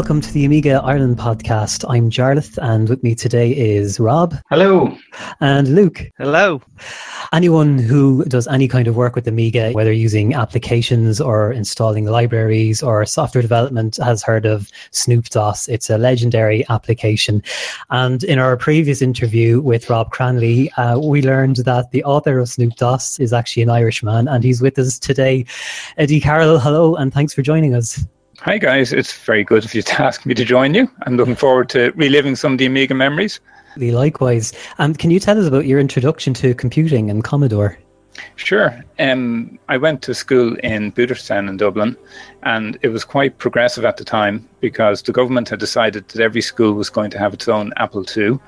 and welcome to the Amiga Ireland podcast. I'm Jarlath, and with me today is Rob. Hello. And Luke. Hello. Anyone who does any kind of work with Amiga, whether using applications or installing libraries or software development, has heard of Snoop DOS. It's a legendary application. And in our previous interview with Rob Cranley, uh, we learned that the author of Snoop DOS is actually an Irishman, and he's with us today. Eddie Carroll, hello, and thanks for joining us. Hi, guys. It's very good of you to ask me to join you. I'm looking forward to reliving some of the Amiga memories. Likewise. Um, can you tell us about your introduction to computing and Commodore? Sure. Um, I went to school in Booterstown in Dublin, and it was quite progressive at the time because the government had decided that every school was going to have its own Apple II.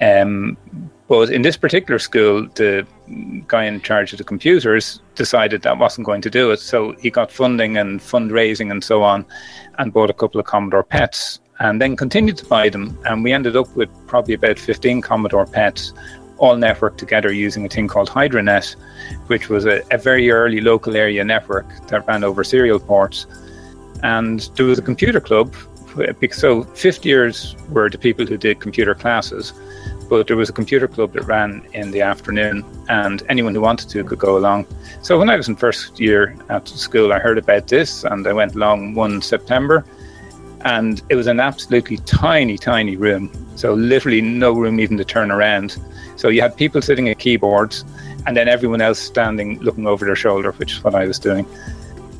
Um, but in this particular school, the guy in charge of the computers decided that wasn't going to do it. So he got funding and fundraising and so on and bought a couple of Commodore PETs and then continued to buy them. And we ended up with probably about 15 Commodore PETs, all networked together using a thing called HydroNet, which was a, a very early local area network that ran over serial ports. And there was a computer club. So, fifth years were the people who did computer classes but there was a computer club that ran in the afternoon, and anyone who wanted to could go along. So when I was in first year at school, I heard about this, and I went along one September, and it was an absolutely tiny, tiny room. So literally no room even to turn around. So you had people sitting at keyboards, and then everyone else standing looking over their shoulder, which is what I was doing.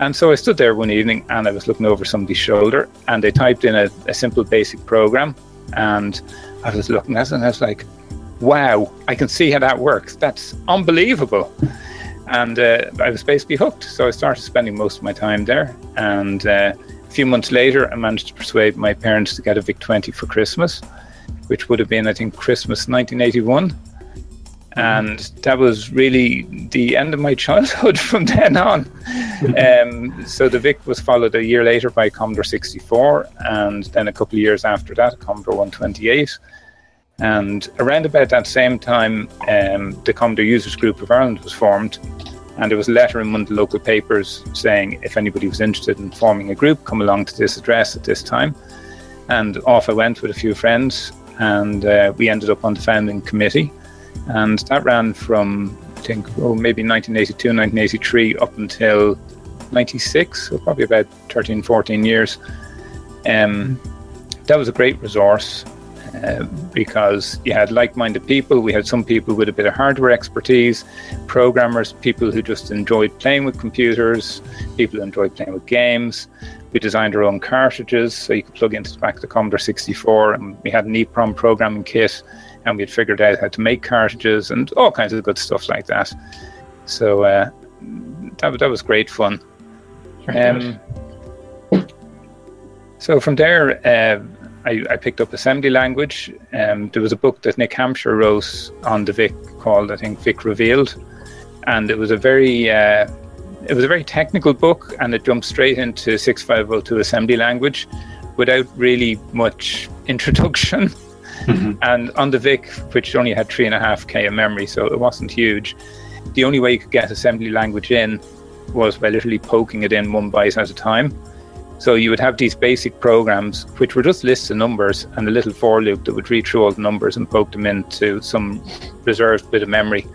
And so I stood there one evening and I was looking over somebody's shoulder and they typed in a, a simple basic program and I was looking at it and I was like, wow, I can see how that works. That's unbelievable. And uh, I was basically hooked. So I started spending most of my time there. And uh, a few months later, I managed to persuade my parents to get a VIC 20 for Christmas, which would have been, I think, Christmas 1981. And that was really the end of my childhood from then on. um, so the VIC was followed a year later by Commodore 64, and then a couple of years after that, Commodore 128. And around about that same time, um, the Commodore Users Group of Ireland was formed, and there was a letter in one of the local papers saying if anybody was interested in forming a group, come along to this address at this time. And off I went with a few friends, and uh, we ended up on the founding committee. And that ran from, I think, oh, maybe 1982, 1983 up until 96, so probably about 13, 14 years. Um, that was a great resource. Uh, because you had like-minded people. We had some people with a bit of hardware expertise, programmers, people who just enjoyed playing with computers, people who enjoyed playing with games. We designed our own cartridges, so you could plug into the back of the Commodore 64, and we had an EEPROM programming kit and we had figured out how to make cartridges and all kinds of good stuff like that. So uh, that that was great fun. Um, so from there, uh, I, I, picked up assembly language. Um, there was a book that Nick Hampshire wrote on the VIC called, I think, VIC Revealed, and it was a very uh, it was a very technical book, and it jumped straight into 6502 assembly language without really much introduction. Mm-hmm. And on the VIC, which only had three and a half K of memory, so it wasn't huge, the only way you could get assembly language in was by literally poking it in one byte at a time. So you would have these basic programs, which were just lists of numbers and a little for loop that would read through all the numbers and poke them into some reserved bit of memory.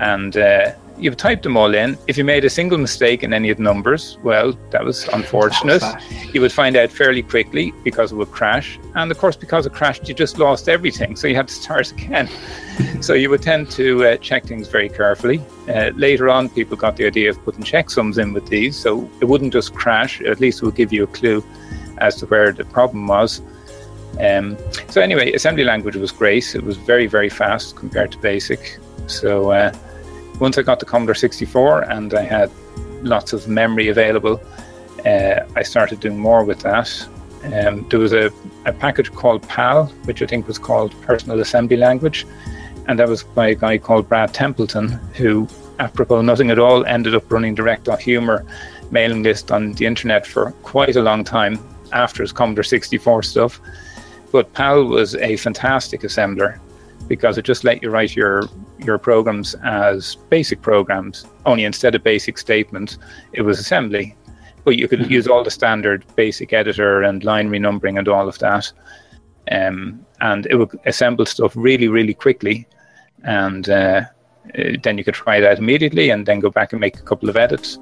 And uh, you've typed them all in. If you made a single mistake in any of the numbers, well, that was unfortunate. That was you would find out fairly quickly because it would crash. And of course, because it crashed, you just lost everything. So you had to start again. so you would tend to uh, check things very carefully. Uh, later on, people got the idea of putting checksums in with these. So it wouldn't just crash, at least it would give you a clue as to where the problem was. Um, so anyway, assembly language was great. It was very, very fast compared to BASIC. So uh, once I got the Commodore 64 and I had lots of memory available, uh, I started doing more with that. Um, there was a, a package called PAL, which I think was called Personal Assembly Language, and that was by a guy called Brad Templeton, who, apropos nothing at all, ended up running the rec.humor mailing list on the internet for quite a long time after his Commodore 64 stuff. But PAL was a fantastic assembler because it just let you write your your programs as basic programs. Only instead of basic statements, it was assembly. but you could mm-hmm. use all the standard basic editor and line renumbering and all of that. Um, and it would assemble stuff really, really quickly. And uh, uh, then you could try it out immediately and then go back and make a couple of edits.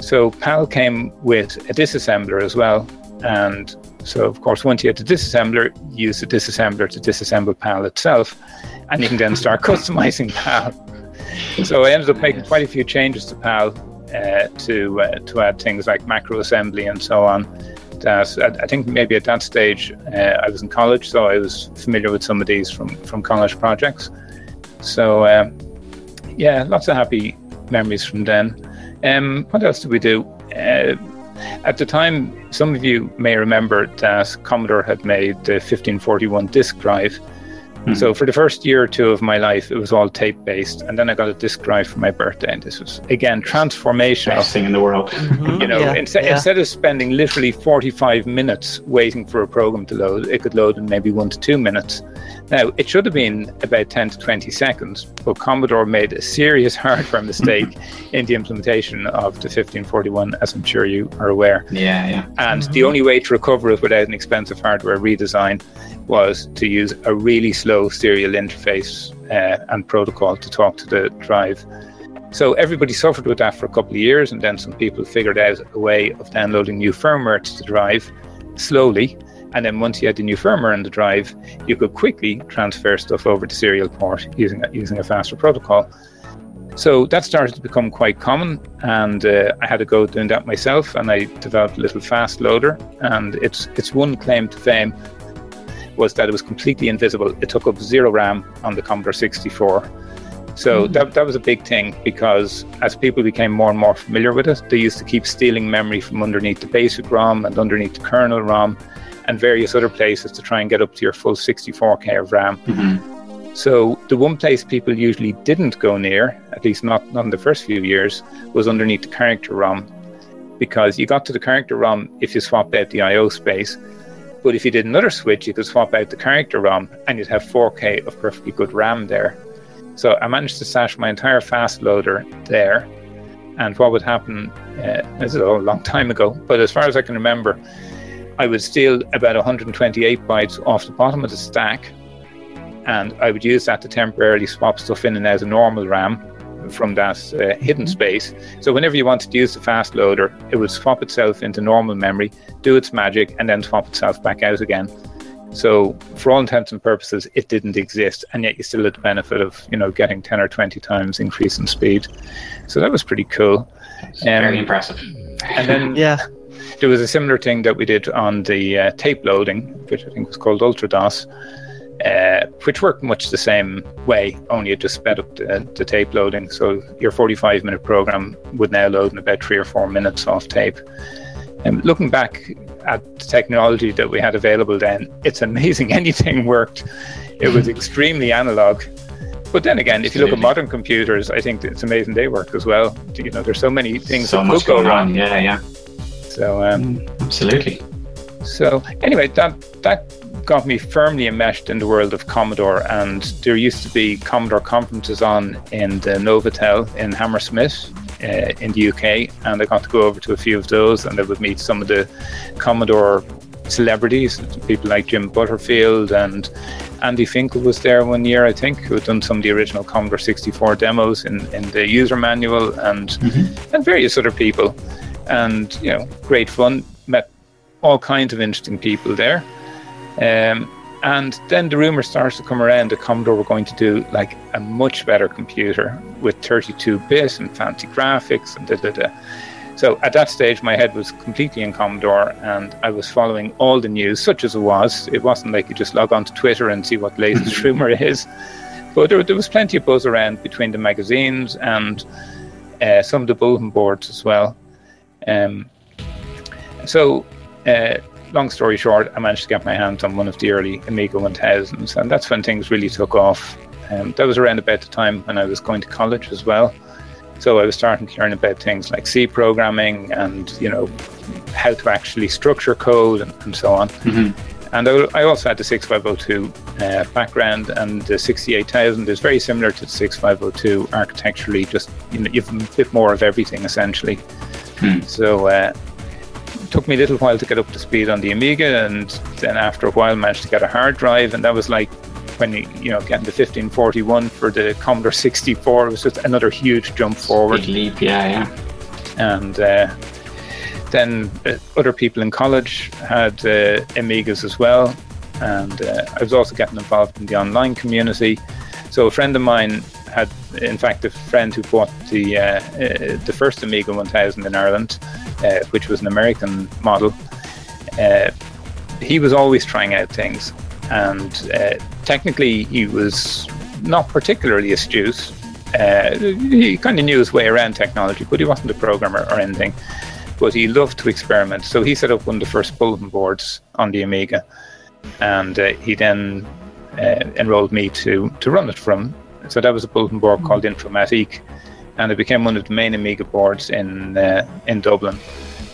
So PAL came with a disassembler as well. And so, of course, once you had the disassembler, use the disassembler to disassemble PAL itself. And you can then start customizing PAL. So I ended up making quite a few changes to PAL uh, to uh, to add things like macro assembly and so on. That I think maybe at that stage uh, I was in college, so I was familiar with some of these from from college projects. So uh, yeah, lots of happy memories from then. Um, what else did we do? At the time, some of you may remember that Commodore had made the 1541 disk drive, Mm-hmm. So for the first year or two of my life, it was all tape based, and then I got a disk drive for my birthday, and this was again transformational. Best thing in the world. Mm-hmm. You know, yeah. Instead, yeah. instead of spending literally 45 minutes waiting for a program to load, it could load in maybe one to two minutes. Now, it should have been about 10 to 20 seconds, but Commodore made a serious hardware mistake in the implementation of the 1541, as I'm sure you are aware. Yeah, yeah. And mm-hmm. the only way to recover it without an expensive hardware redesign was to use a really slow serial interface uh, and protocol to talk to the drive. So everybody suffered with that for a couple of years, and then some people figured out a way of downloading new firmware to the drive slowly. And then once you had the new firmware in the drive, you could quickly transfer stuff over to serial port using a, using a faster protocol. So that started to become quite common, and uh, I had to go doing that myself. And I developed a little fast loader, and it's it's one claim to fame was that it was completely invisible. It took up zero RAM on the Commodore 64. So mm. that, that was a big thing because as people became more and more familiar with it, they used to keep stealing memory from underneath the basic ROM and underneath the kernel ROM and various other places to try and get up to your full 64K of RAM. Mm-hmm. So the one place people usually didn't go near, at least not, not in the first few years, was underneath the character ROM. Because you got to the character ROM if you swapped out the I/O space, but if you did another switch, you could swap out the character ROM and you'd have 4K of perfectly good RAM there. So I managed to stash my entire fast loader there. And what would happen, uh, this is a long time ago, but as far as I can remember, I would steal about 128 bytes off the bottom of the stack, and I would use that to temporarily swap stuff in and out of normal RAM from that uh, hidden mm-hmm. space. So whenever you wanted to use the fast loader, it would swap itself into normal memory, do its magic, and then swap itself back out again. So for all intents and purposes, it didn't exist, and yet you still had the benefit of you know getting ten or twenty times increase in speed. So that was pretty cool. Um, very impressive. And then yeah. There was a similar thing that we did on the uh, tape loading, which I think was called UltraDOS, uh, which worked much the same way, only it just sped up the, the, tape loading. So your 45 minute program would now load in about three or four minutes off tape. And looking back at the technology that we had available then, it's amazing anything worked. It was extremely analog. But then again, if you look at modern computers, I think it's amazing they work as well. You know, there's so many things so that much could go wrong. Yeah, yeah. So um, mm, absolutely. So anyway, that that got me firmly enmeshed in the world of Commodore. And there used to be Commodore conferences on in the Novotel in Hammersmith uh, in the UK. And I got to go over to a few of those and I would meet some of the Commodore celebrities, people like Jim Butterfield and Andy Finkel was there one year, I think, who had done some of the original Commodore 64 demos in, in the user manual and mm-hmm. and various other people. And, you know, great fun. Met all kinds of interesting people there. Um, and then the rumor starts to come around that Commodore were going to do like a much better computer with 32 bit and fancy graphics and da da da. So at that stage, my head was completely in Commodore, and I was following all the news, such as it was. It wasn't like you just log on to Twitter and see what the latest rumor is. But there, there, was plenty of buzz around between the magazines and uh, some of the bulletin boards as well. Um, so uh, long story short, I managed to get my hands on one of the early Amiga 1000s, and that's when things really took off. Um, that was around about the time when I was going to college as well. So I was starting to learn about things like C programming and you know how to actually structure code and, and so on. Mm-hmm. And I, I, also had the 6502 uh, background, and the 68000 is very similar to the 6502 architecturally. Just you know, you've a bit more of everything essentially. Mm. So uh, took me a little while to get up to speed on the Amiga, and then after a while managed to get a hard drive, and that was like when you, you know getting the 1541 for the Commodore 64 it was just another huge jump forward. Big leap, yeah, yeah. And uh, then uh, other people in college had uh, Amigas as well, and uh, I was also getting involved in the online community. So a friend of mine had, in fact, a friend who bought the uh, uh, the first Amiga 1000 in Ireland, uh, which was an American model. Uh, he was always trying out things, and uh, technically he was not particularly astute. Uh, he kind of knew his way around technology, but he wasn't a programmer or anything. But he loved to experiment, so he set up one of the first bulletin boards on the Amiga, and he then enrolled me to to run it from so that was a bulletin board called Infomatique, and it became one of the main Amiga boards in uh, in Dublin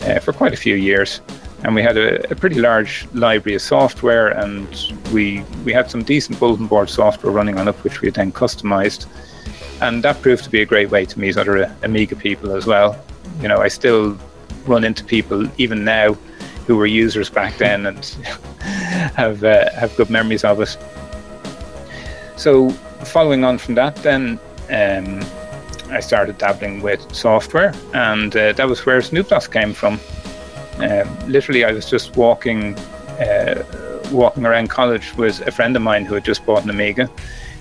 uh, for quite a few years. And we had a, a, pretty large library of software, and we we had some decent bulletin board software running on it, which we then customized. And that proved to be a great way to meet other Amiga people as well. You know, I still run into people even now who were users back then and have uh, have good memories of it. So following on from that, then um, I started dabbling with software, and uh, that was where Snoop DOS came from. Um, literally, I was just walking, uh, walking around college with a friend of mine who had just bought an Amiga,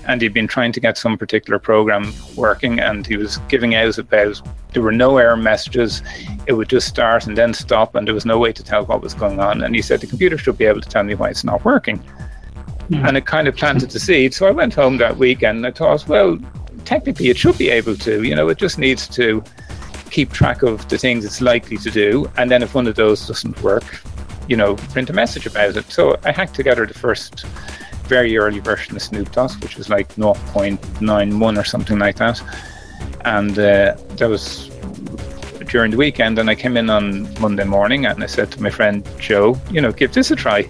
and he'd been trying to get some particular program working, and he was giving out about there were no error messages. It would just start and then stop, and there was no way to tell what was going on. And he said the computer should be able to tell me why it's not working. Mm. And it kind of planted the seed. So I went home that weekend and I thought, well, technically it should be able to. You know, it just needs to keep track of the things it's likely to do. And then if one of those doesn't work, you know, print a message about it. So I hacked together the first very early version of Snoop DOS, which was like 0.91 or something like that. And uh, that was during the weekend. And I came in on Monday morning and I said to my friend Joe, you know, give this a try.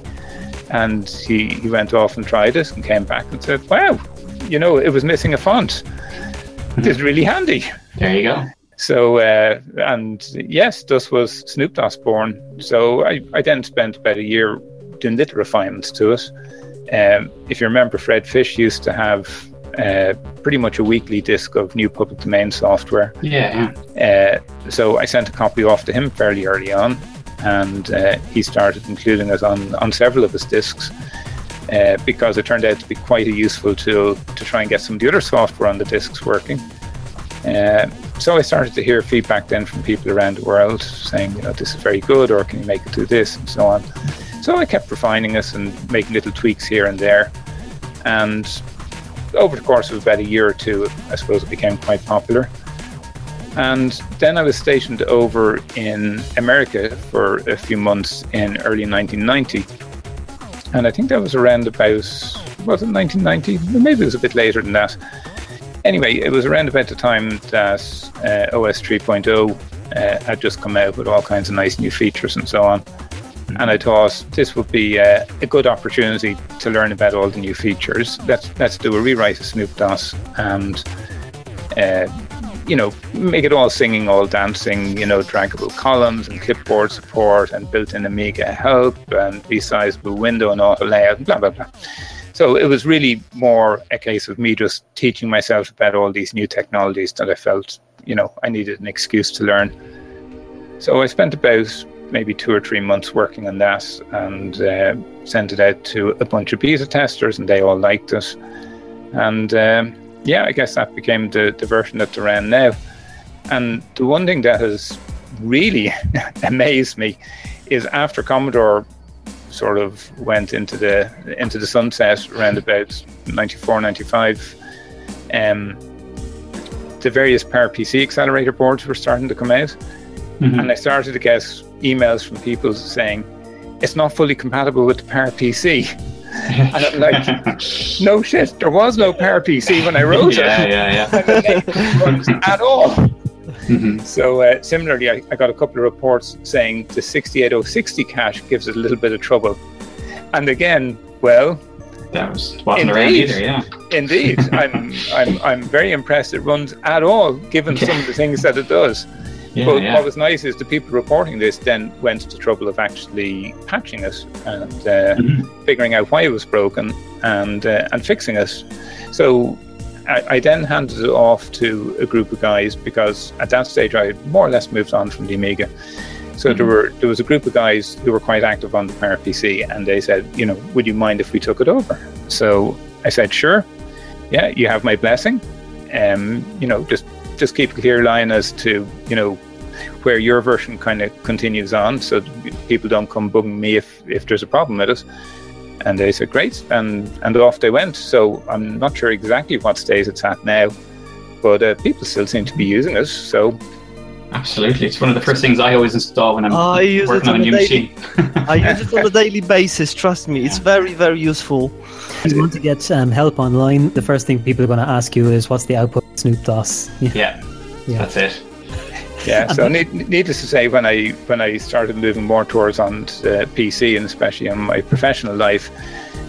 And he, he went off and tried it and came back and said, wow, you know, it was missing a font. It's really handy. There you go. So, uh, and yes, this was Snoop DOS born. So I, I then spent about a year doing little refinements to it. Um, if you remember, Fred Fish used to have uh, pretty much a weekly disc of new public domain software. Yeah. Uh, so I sent a copy off to him fairly early on, and uh, he started including it on, on several of his discs uh, because it turned out to be quite a useful tool to try and get some of the other software on the discs working. Uh, so I started to hear feedback then from people around the world saying, you know, this is very good, or can you make it do this, and so on. So I kept refining it and making little tweaks here and there. And over the course of about a year or two, I suppose it became quite popular. And then I was stationed over in America for a few months in early 1990. And I think that was around about, was it 1990? Maybe it was a bit later than that. Anyway, it was around about the time that uh, OS 3.0 uh, had just come out with all kinds of nice new features and so on. And I thought this would be uh, a good opportunity to learn about all the new features. Let's let's do a rewrite of Snoop DOS and uh, you know, make it all singing, all dancing, you know, draggable columns and clipboard support and built-in Amiga help and resizable window and auto layout, and blah, blah, blah. So it was really more a case of me just teaching myself about all these new technologies that I felt, you know, I needed an excuse to learn. So I spent about maybe two or three months working on that and uh, sent it out to a bunch of beta testers and they all liked it. And um, yeah, I guess that became the, the version that they're in now. And the one thing that has really amazed me is after Commodore sort of went into the into the sunset around about 94, 95, um, the various PowerPC accelerator boards were starting to come out. Mm-hmm. And I started to get emails from people saying, it's not fully compatible with the PowerPC and I'm like, no shit, there was no PowerPC when I wrote yeah, it. Yeah, yeah, at all. Mm-hmm. So uh, similarly, I, I, got a couple of reports saying the 68060 cache gives it a little bit of trouble. And again, well, that was, wasn't indeed, around either. Yeah, indeed, I'm I'm I'm very impressed. It runs at all, given some of the things that it does. Yeah, but yeah. what was nice is the people reporting this then went to the trouble of actually patching it and uh, Mhm. figuring out why it was broken and uh, and fixing it. So I, I then handed it off to a group of guys because at that stage I had more or less moved on from the Amiga. So there Mhm. were there was a group of guys who were quite active on the PowerPC, and they said, you know, would you mind if we took it over? So I said, sure. Yeah, you have my blessing. Um, you know, just just keep a clear line as to you know where your version kind of continues on, so people don't come bugging me if if there's a problem with it. And they said, great, and and off they went. So I'm not sure exactly what stage it's at now, but uh, people still seem to be using it. So Absolutely. It's one of the first things I always install when I'm I use working on a on a new daily- machine. I use it on a daily basis. Trust me, it's very very useful. If you want to get um, help online, the first thing people are going to ask you is what's the output of Snoop DOS? Yeah. Yeah, Yeah. that's it. Yeah, so need, needless to say, when I when I started moving more towards on uh, PC and especially in my professional life,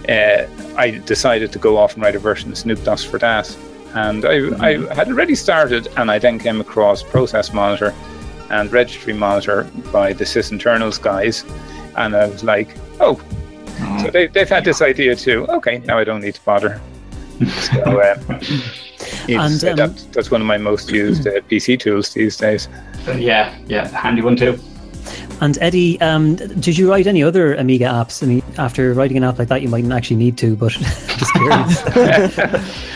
uh, I decided to go off and write a version of Snoop DOS for that. And I, I had already started, and I then came across Process Monitor and Registry Monitor by the sysinternals guys, and I was like, oh, so they, they've had this idea too. Okay, now I don't need to bother. So, uh, needless to And, um, that, that's one of my most used uh, PC tools these days. yeah, yeah, handy one too. And Eddie, um, did you write any other Amiga apps? I mean, after writing an app like that, you mightn't actually need to, but just curious.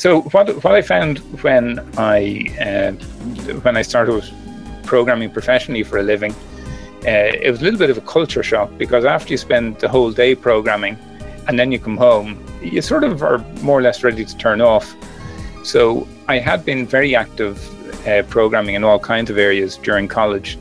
So what what I found when I uh, when I started programming professionally for a living, uh, it was a little bit of a culture shock because after you spend the whole day programming, and then you come home, you sort of are more or less ready to turn off. So I had been very active uh, programming in all kinds of areas during college,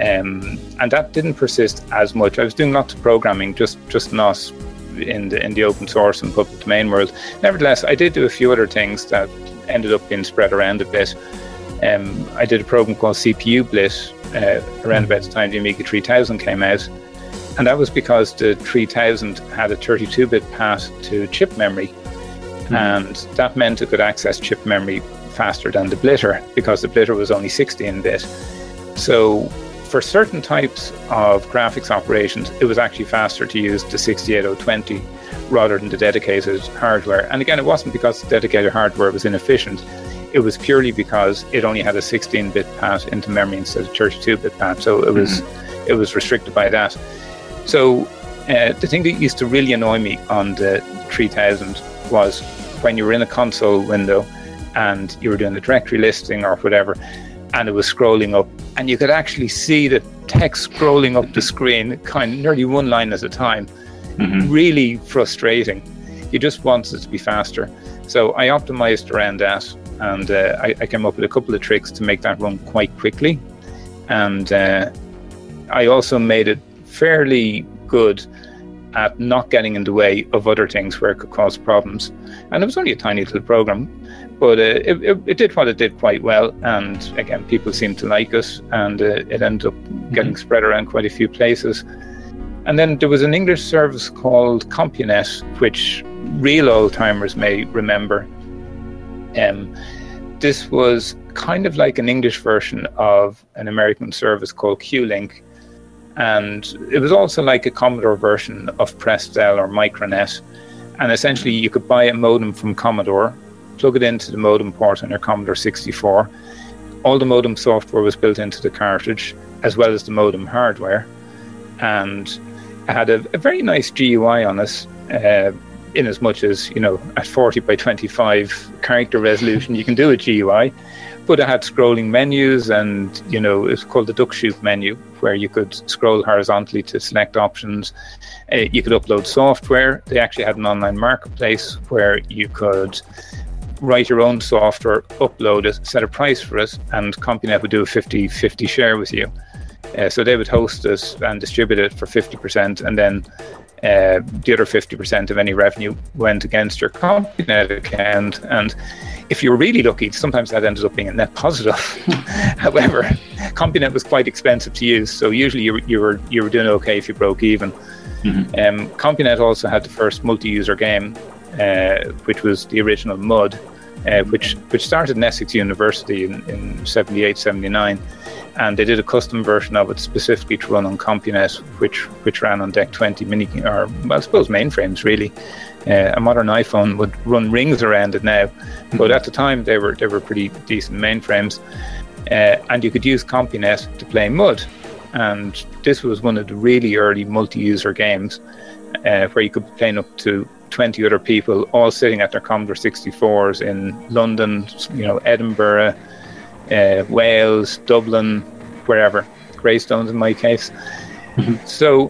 um, and that didn't persist as much. I was doing lots of programming, just just not in the in the open source and public domain world. Nevertheless, I did do a few other things that ended up being spread around a bit. Um, I did a program called CPUBlit uh, around about the time the Amiga 3000 came out, and that was because the 3000 had a 32-bit path to chip memory, and that meant it could access chip memory faster than the Blitter because the Blitter was only 16-bit. So for certain types of graphics operations, it was actually faster to use the 68020 rather than the dedicated hardware. And again, it wasn't because the dedicated hardware was inefficient. It was purely because it only had a 16-bit path into memory instead of 32-bit path. So it was it was restricted by that. So uh, the thing that used to really annoy me on the 3000 was when you were in a console window and you were doing the directory listing or whatever, and it was scrolling up, and you could actually see the text scrolling up the screen, kind of nearly one line at a time. Mhm. Really frustrating. You just wanted it to be faster. So I optimized around that, and uh, I, I came up with a couple of tricks to make that run quite quickly. And uh, I also made it fairly good at not getting in the way of other things where it could cause problems. And it was only a tiny little program, but uh, it, it, it did what it did quite well. And again, people seemed to like it, and uh, it ended up getting spread around quite a few places. And then there was an English service called CompuNet, which real old timers may remember. Um, this was kind of like an English version of an American service called QLink. And it was also like a Commodore version of Prestel or Micronet. And essentially, you could buy a modem from Commodore, plug it into the modem port on your Commodore 64. All the modem software was built into the cartridge, as well as the modem hardware. And it had a, a very nice GUI on it, uh, in as much as, you know, at 40 by 25 character resolution, you can do a GUI. It had scrolling menus, and you know it's called the duck shoot menu, where you could scroll horizontally to select options. Uh, you could upload software. They actually had an online marketplace where you could write your own software, upload it, set a price for it, and CompuNet would do a 50-50 share with you. Uh, so they would host it and distribute it for 50%, and then uh, the other 50% of any revenue went against your CompuNet account. And if you were really lucky, sometimes that ended up being a net positive. However, CompuNet was quite expensive to use, so usually you were, you were, you were doing okay if you broke even. Mhm. Um, CompuNet also had the first multi-user game, uh, which was the original Mud, uh, which which started in Essex University in, in 78, 79. And they did a custom version of it specifically to run on CompuNet, which which ran on DEC 20 mini or well, I suppose mainframes really. Uh, a modern iPhone would run rings around it now, but at the time they were they were pretty decent mainframes, uh, and you could use CompuNet to play Mud, and this was one of the really early multi-user games uh, where you could playing up to 20 other people, all sitting at their Commodore 64s in London, you know, Edinburgh, uh, Wales, Dublin, wherever, Greystones in my case. Mm-hmm. So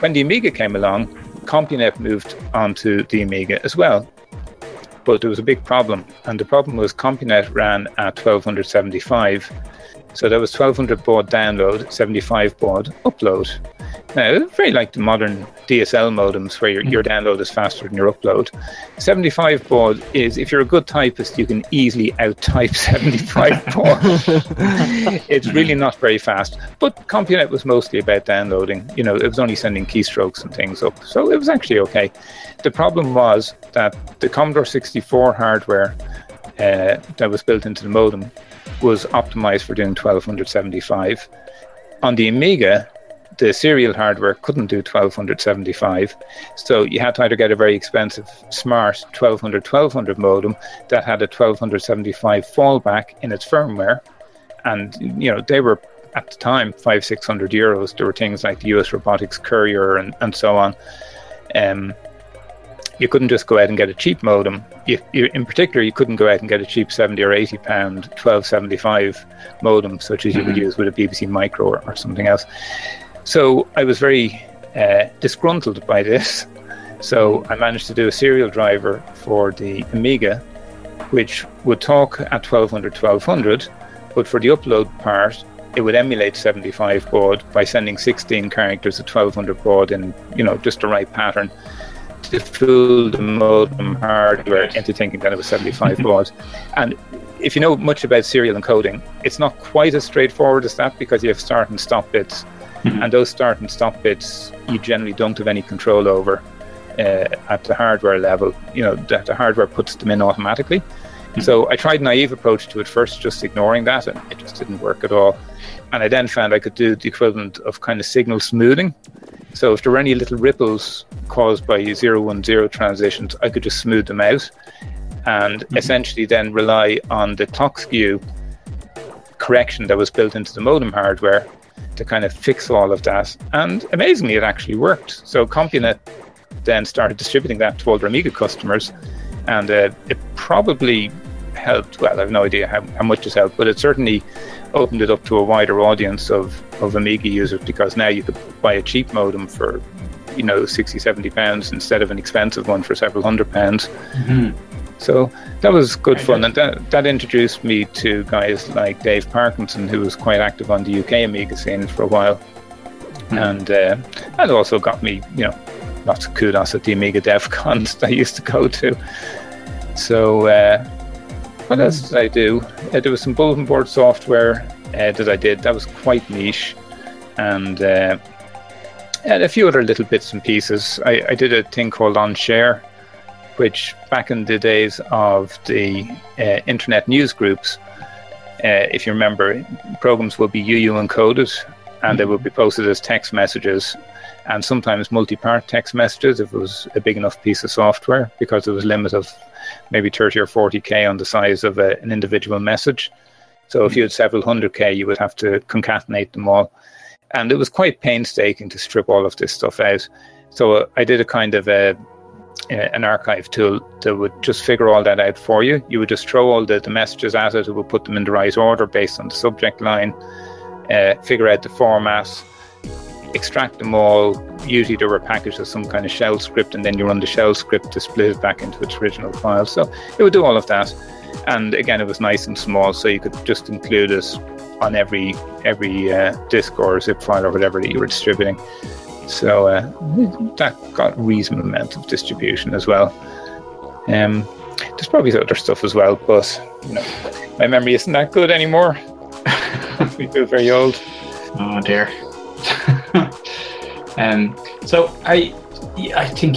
when the Amiga came along, CompuNet moved onto the Amiga as well. But there was a big problem, and the problem was CompuNet ran at 1275. So there was 1200 baud download, 75 baud upload. Now, very like the modern DSL modems where your, your mm. download is faster than your upload. 75 baud is, if you're a good typist, you can easily out type 75 baud. it's really not very fast. But CompuNet was mostly about downloading. You know, it was only sending keystrokes and things up. So it was actually okay. The problem was that the Commodore 64 hardware uh, that was built into the modem was optimized for doing 1275. On the Amiga, the serial hardware couldn't do 1275 so you had to either get a very expensive smart 1200 1200 modem that had a 1275 fallback in its firmware. And you know they were at the time five six hundred euros. There were things like the us robotics courier and, and so on. Um, you couldn't just go out and get a cheap modem. You, you, in particular you couldn't go out and get a cheap 70 or 80 pound 1275 modem such as you mm-hmm. would use with a bbc micro or, or something else so I was very uh, disgruntled by this. So I managed to do a serial driver for the Amiga, which would talk at 1200 1200, but for the upload part, it would emulate 75 baud by sending 16 characters at 1200 baud in, you know, just the right pattern to fool the modem hardware into thinking that it was 75 baud. And if you know much about serial encoding, it's not quite as straightforward as that because you have start and stop bits Mm-hmm. And those start and stop bits you generally don't have any control over uh, at the hardware level. You know, that the hardware puts them in automatically. Mm-hmm. So I tried a naive approach to it first, just ignoring that, and it just didn't work at all. And I then found I could do the equivalent of kind of signal smoothing. So if there were any little ripples caused by zero one zero transitions, I could just smooth them out, and mm-hmm. essentially then rely on the clock skew correction that was built into the modem hardware to kind of fix all of that. And amazingly, it actually worked. So CompuNet then started distributing that to their Amiga customers, and uh, it probably helped. Well, I have no idea how, how much it helped, but it certainly opened it up to a wider audience of, of Amiga users because now you could buy a cheap modem for you know 60 70 pounds instead of an expensive one for several hundred pounds mm-hmm. So that was good fun, and that, that introduced me to guys like Dave Parkinson, who was quite active on the UK Amiga scene for a while, mm. and uh, and also got me, you know, lots of kudos at the Amiga DevCons I used to go to. So uh, what else did I do? Uh, there was some bulletin board software uh, that I did that was quite niche, and uh, and a few other little bits and pieces. I, I did a thing called UnShar which back in the days of the uh, internet news groups, uh, if you remember, programs would be UU encoded and they would be posted as text messages and sometimes multi-part text messages if it was a big enough piece of software because there was a limit of maybe 30 or 40k on the size of a, an individual message. So if you had several hundred k, you would have to concatenate them all. And it was quite painstaking to strip all of this stuff out. So uh, I did a kind of a uh, an archive tool that would just figure all that out for you. You would just throw all the, the messages at it, it would put them in the right order based on the subject line, uh, figure out the format, extract them all. Usually they were packaged as some kind of shell script, and then you run the shell script to split it back into its original file. So it would do all of that. And again, it was nice and small, so you could just include it on every every uh, disk or zip file or whatever that you were distributing. So uh, that got reasonable amount of distribution as well. Um, there's probably other stuff as well, but you know, my memory isn't that good anymore. we feel very old. Oh dear. um, so I, I think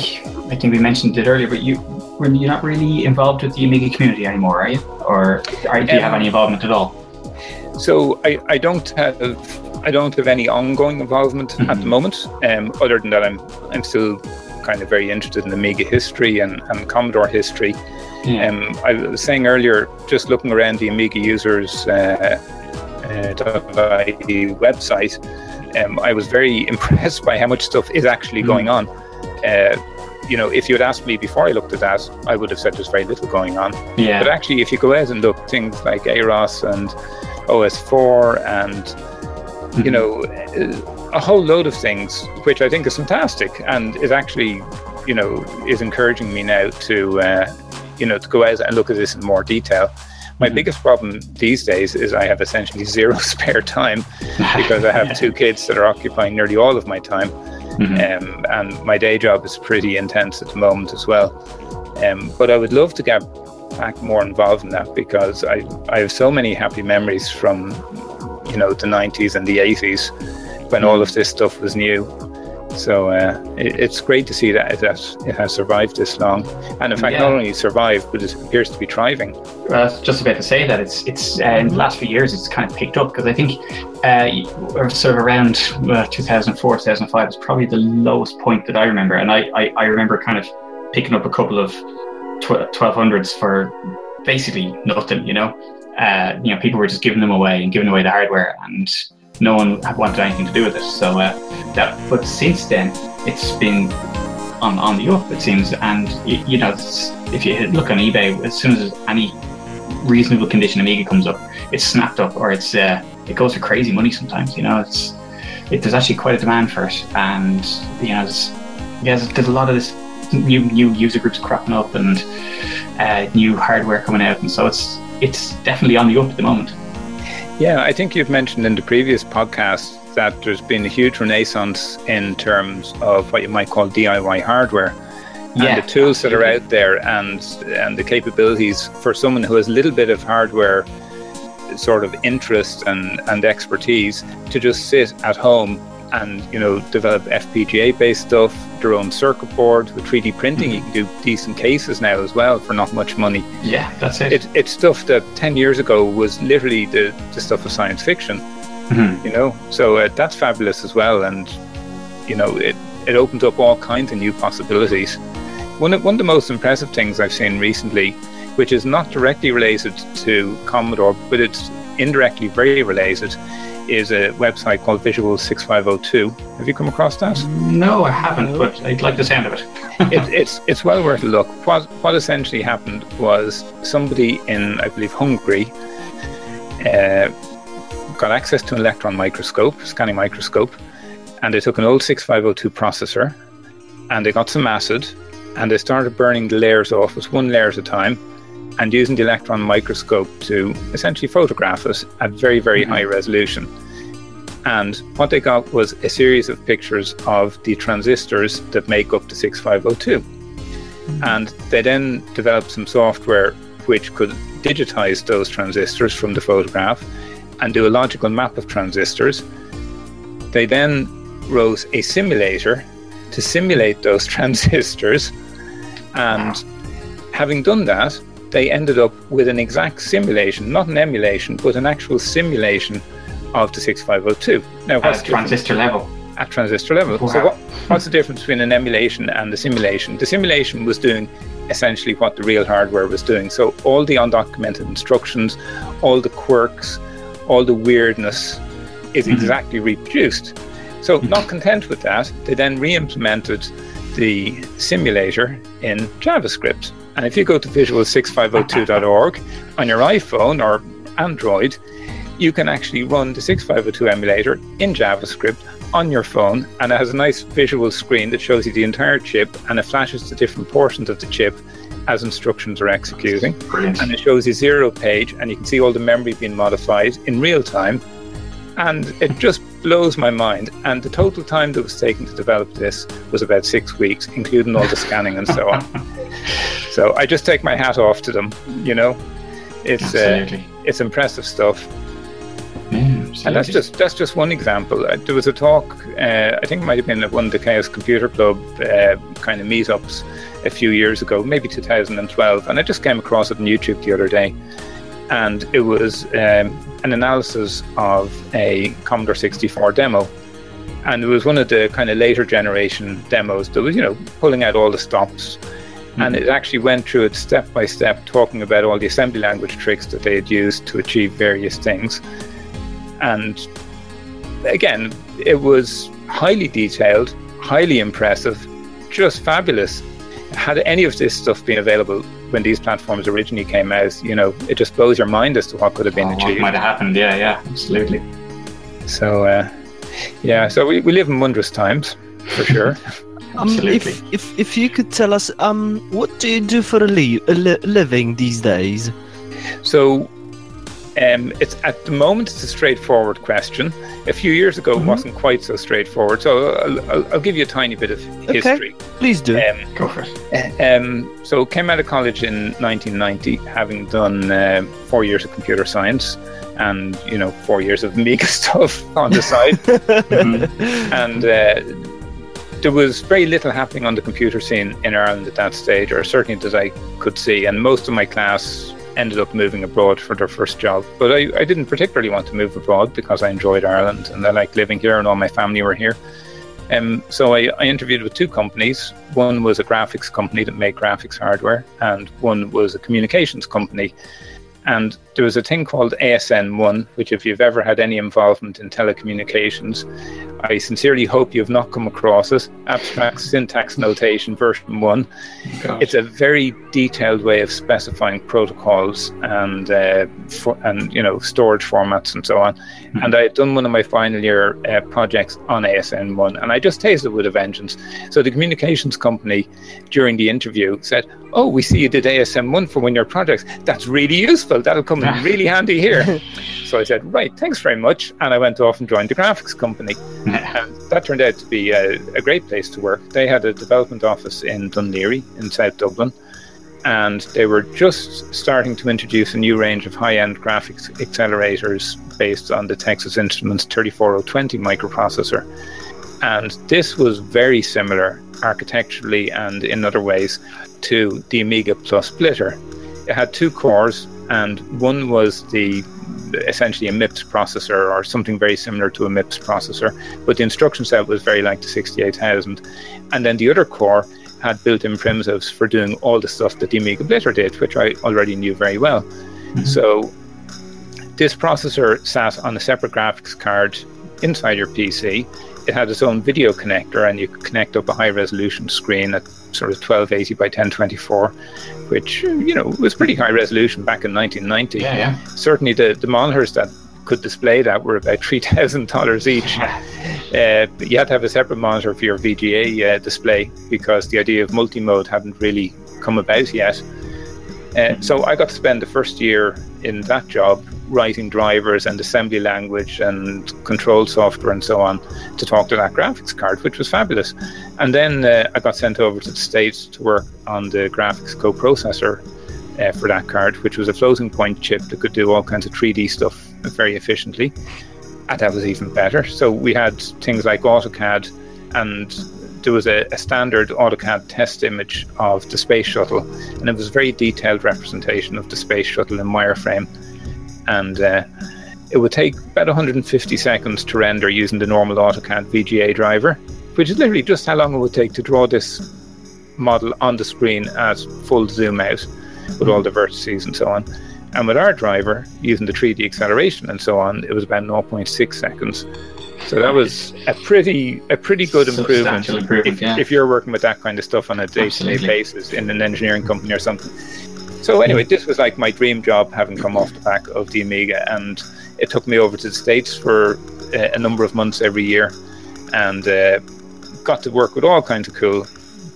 I think we mentioned it earlier, but you you're not really involved with the Amiga community anymore, are you? Or are, do you um, have any involvement at all? So I, I don't have I don't have any ongoing involvement mm-hmm. at the moment. Um, other than that, I'm I'm still kind of very interested in Amiga history and, and Commodore history. Yeah. Um, I was saying earlier, just looking around the Amiga users uh, uh, website, um, I was very impressed by how much stuff is actually mm. going on. Uh, you know, if you had asked me before I looked at that, I would have said there's very little going on. Yeah. But actually, if you go out and look things like AROS and OS4 and mm-hmm. You know a whole load of things, which I think is fantastic and is actually you know is encouraging me now to uh, you know to go out and look at this in more detail. My mm-hmm. biggest problem these days is I have essentially zero spare time because I have yeah. two kids that are occupying nearly all of my time. Mm-hmm. Um, and my day job is pretty intense at the moment as well. Um, but I would love to get back more involved in that because I, I have so many happy memories from you know the 90s and the 80s when all of this stuff was new so uh, it, it's great to see that it has, it has survived this long and in fact yeah. not only survived but it appears to be thriving well, I was just about to say that it's it's uh, in the last few years it's kind of picked up because I think uh, sort of around uh, 2004 2005 is probably the lowest point that I remember and I, I, I remember kind of picking up a couple of 1200s for basically nothing, you know. Uh, you know, people were just giving them away and giving away the hardware, and no one wanted anything to do with it. So uh, that, but since then, it's been on on the up, it seems. And you, you know, if you look on eBay, as soon as any reasonable condition Amiga comes up, it's snapped up or it's uh, it goes for crazy money sometimes. You know, it's it, there's actually quite a demand for it, and you know, there's, yeah, there's a lot of this new new user groups cropping up and uh, new hardware coming out, and so it's it's definitely on the up at the moment. Yeah, I think you've mentioned in the previous podcast that there's been a huge renaissance in terms of what you might call DIY hardware. And yeah, the tools absolutely. that are out there and and the capabilities for someone who has a little bit of hardware sort of interest and, and expertise to just sit at home and you know develop FPGA based stuff, their own circuit board with 3D printing. Mm-hmm. You can do decent cases now as well for not much money. Yeah, that's it. it it's stuff that 10 years ago was literally the, the stuff of science fiction. Mm-hmm. You know, so uh, that's fabulous as well, and you know it it opens up all kinds of new possibilities. One of, one of the most impressive things I've seen recently, which is not directly related to Commodore, but it's indirectly very related, is a website called Visual 6502. Have you come across that? No, I haven't, but I'd like the sound of it. it it's it's well worth a look. What what essentially happened was somebody in I believe Hungary uh, got access to an electron microscope, scanning microscope, and they took an old 6502 processor, and they got some acid, and they started burning the layers off, was one layer at a time and using the electron microscope to essentially photograph it at very, very mm-hmm. high resolution. And what they got was a series of pictures of the transistors that make up the 6502. Mm-hmm. And they then developed some software which could digitize those transistors from the photograph and do a logical map of transistors. They then wrote a simulator to simulate those transistors. And having done that, they ended up with an exact simulation, not an emulation, but an actual simulation of the 6502. Now, what's at transistor level? At transistor level. Wow. So, what, what's the difference between an emulation and the simulation? The simulation was doing essentially what the real hardware was doing. So, all the undocumented instructions, all the quirks, all the weirdness is mm-hmm. exactly reproduced. So, mm-hmm. not content with that, they then re implemented the simulator in JavaScript. And if you go to visual6502.org on your iPhone or Android, you can actually run the 6502 emulator in JavaScript on your phone, and it has a nice visual screen that shows you the entire chip and it flashes the different portions of the chip as instructions are executing. Brilliant. And it shows you zero page, and you can see all the memory being modified in real time. And it just blows my mind. And the total time that was taken to develop this was about six weeks, including all the scanning and so on. So I just take my hat off to them. You know, it's uh, it's impressive stuff. and that's just that's just one example. Uh, there was a talk, uh, I think it might have been at one of the Chaos Computer Club uh, kind of meetups a few years ago, maybe 2012, and I just came across it on YouTube the other day. And it was um, an analysis of a Commodore 64 demo. And it was one of the kind of later generation demos that was, you know, pulling out all the stops. Mm-hmm. And it actually went through it step by step, talking about all the assembly language tricks that they had used to achieve various things. And again, it was highly detailed, highly impressive, just fabulous. Had any of this stuff been available when these platforms originally came out, you know, it just blows your mind as to what could have been oh, achieved. What might have happened? Yeah, yeah, absolutely. So, uh, yeah, so we, we live in wondrous times for sure. um, if, if if you could tell us, um, what do you do for a, li- a li- living these days? So um, it's at the moment it's a straightforward question. A few years ago, mm-hmm. it wasn't quite so straightforward. So I'll, I'll, I'll, give you a tiny bit of history. Okay, please do. Um, Go for it. Um, so came out of college in 1990, having done uh, four years of computer science and you know four years of Amiga stuff on the side, mm-hmm. and. Uh, there was very little happening on the computer scene in Ireland at that stage, or certainly that I could see. And most of my class ended up moving abroad for their first job. But I, I didn't particularly want to move abroad because I enjoyed Ireland and I liked living here and all my family were here. Um, so I, I, interviewed with two companies. One was a graphics company that made graphics hardware, and one was a communications company and there was a thing called ASN1, which, if you've ever had any involvement in telecommunications, I sincerely hope you've not come across it. Abstract Syntax Notation version 1. Gosh. It's a very detailed way of specifying protocols and, uh, for, and you know, storage formats and so on. Mm-hmm. And I had done one of my final year uh, projects on ASN1, and I just tasted with a vengeance. So the communications company, during the interview, said, Oh, we see you did ASN1 for one of your projects. That's really useful that'll come really handy here. so I said, right, thanks very much. And I went off and joined the graphics company. and that turned out to be a, a, great place to work. They had a development office in Dún Laoghaire in South Dublin. And they were just starting to introduce a new range of high end graphics accelerators based on the Texas Instruments 34020 microprocessor. And this was very similar architecturally and in other ways to the Amiga Plus Blitter. It had two cores, and one was the essentially a MIPS processor or something very similar to a MIPS processor, but the instruction set was very like the 68000. And then the other core had built-in primitives for doing all the stuff that the Amiga Blitter did, which I already knew very well. Mm-hmm. So this processor sat on a separate graphics card inside your PC. It had its own video connector, and you could connect up a high resolution screen at sort of 1280 by 1024, which you know was pretty high resolution back in 1990. Yeah, yeah. Certainly, the the monitors that could display that were about three thousand dollars each. uh, you had to have a separate monitor for your VGA uh, display because the idea of multi-mode hadn't really come about yet. Uh, so I got to spend the first year in that job writing drivers and assembly language and control software and so on to talk to that graphics card, which was fabulous. And then uh, I got sent over to the States to work on the graphics coprocessor uh, for that card, which was a floating point chip that could do all kinds of 3D stuff very efficiently. And that was even better. So we had things like AutoCAD and there was a, a, standard AutoCAD test image of the space shuttle, and it was a very detailed representation of the space shuttle in wireframe and uh, it would take about 150 seconds to render using the normal AutoCAD VGA driver, which is literally just how long it would take to draw this model on the screen at full zoom out with all the vertices and so on. And with our driver, using the 3D acceleration and so on, it was about 0.6 seconds. So that was a pretty a pretty good improvement, improvement if, yeah. if, you're working with that kind of stuff on a day-to-day basis in an engineering company or something. So anyway, this was like my dream job, having come off the back of the Amiga, and it took me over to the States for uh, a number of months every year, and uh, got to work with all kinds of cool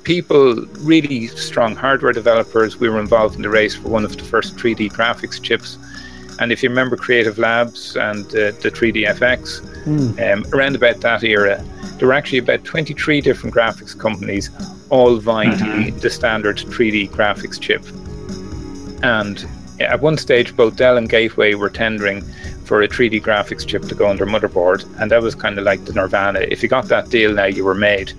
people, really strong hardware developers. We were involved in the race for one of the first 3D graphics chips. And if you remember Creative Labs and uh, the 3DFX, mm. um, around about that era, there were actually about 23 different graphics companies all vying mm-hmm. to be the standard 3D graphics chip. And at one stage, both Dell and Gateway were tendering for a 3D graphics chip to go their motherboard, and that was kind of like the nirvana. If you got that deal now, you were made.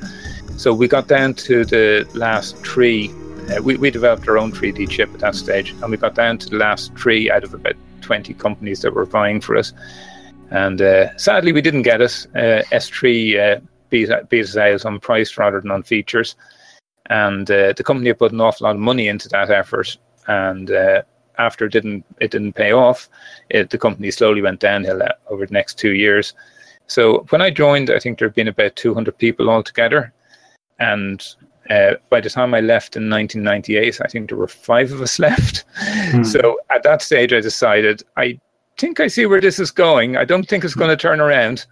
So we got down to the last three uh, we, we developed our own 3D chip at that stage, and we got down to the last three out of about 20 companies that were vying for us. And uh, sadly, we didn't get it. Uh, S3 uh, beat, beat us out on price rather than on features. And uh, the company had put an awful lot of money into that effort. And uh, after it didn't it didn't pay off, it, the company slowly went downhill uh, over the next two years. So when I joined, I think there had been about 200 people altogether. And uh, by the time I left in 1998, I think there were five of us left. Hmm. So at that stage, I decided I think I see where this is going. I don't think it's going to turn around.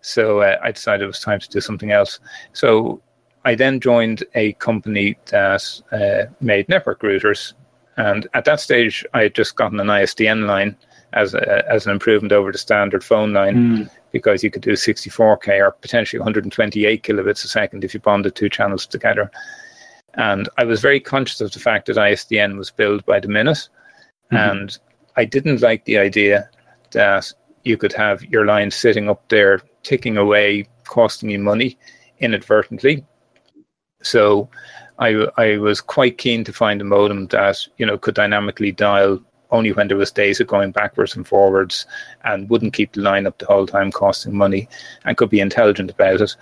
So uh, I decided it was time to do something else. So I then joined a company that uh, made network routers. And at that stage, I had just gotten an ISDN line as, a, as an improvement over the standard phone line. Mm because you could do 64k or potentially 128 kilobits a second if you bonded two channels together. And I was very conscious of the fact that ISDN was billed by the minute. Mm-hmm. And I didn't like the idea that you could have your line sitting up there ticking away, costing you money inadvertently. So I, I was quite keen to find a modem that you know could dynamically dial only when there was data going backwards and forwards and wouldn't keep the line up the whole time costing money and could be intelligent about it.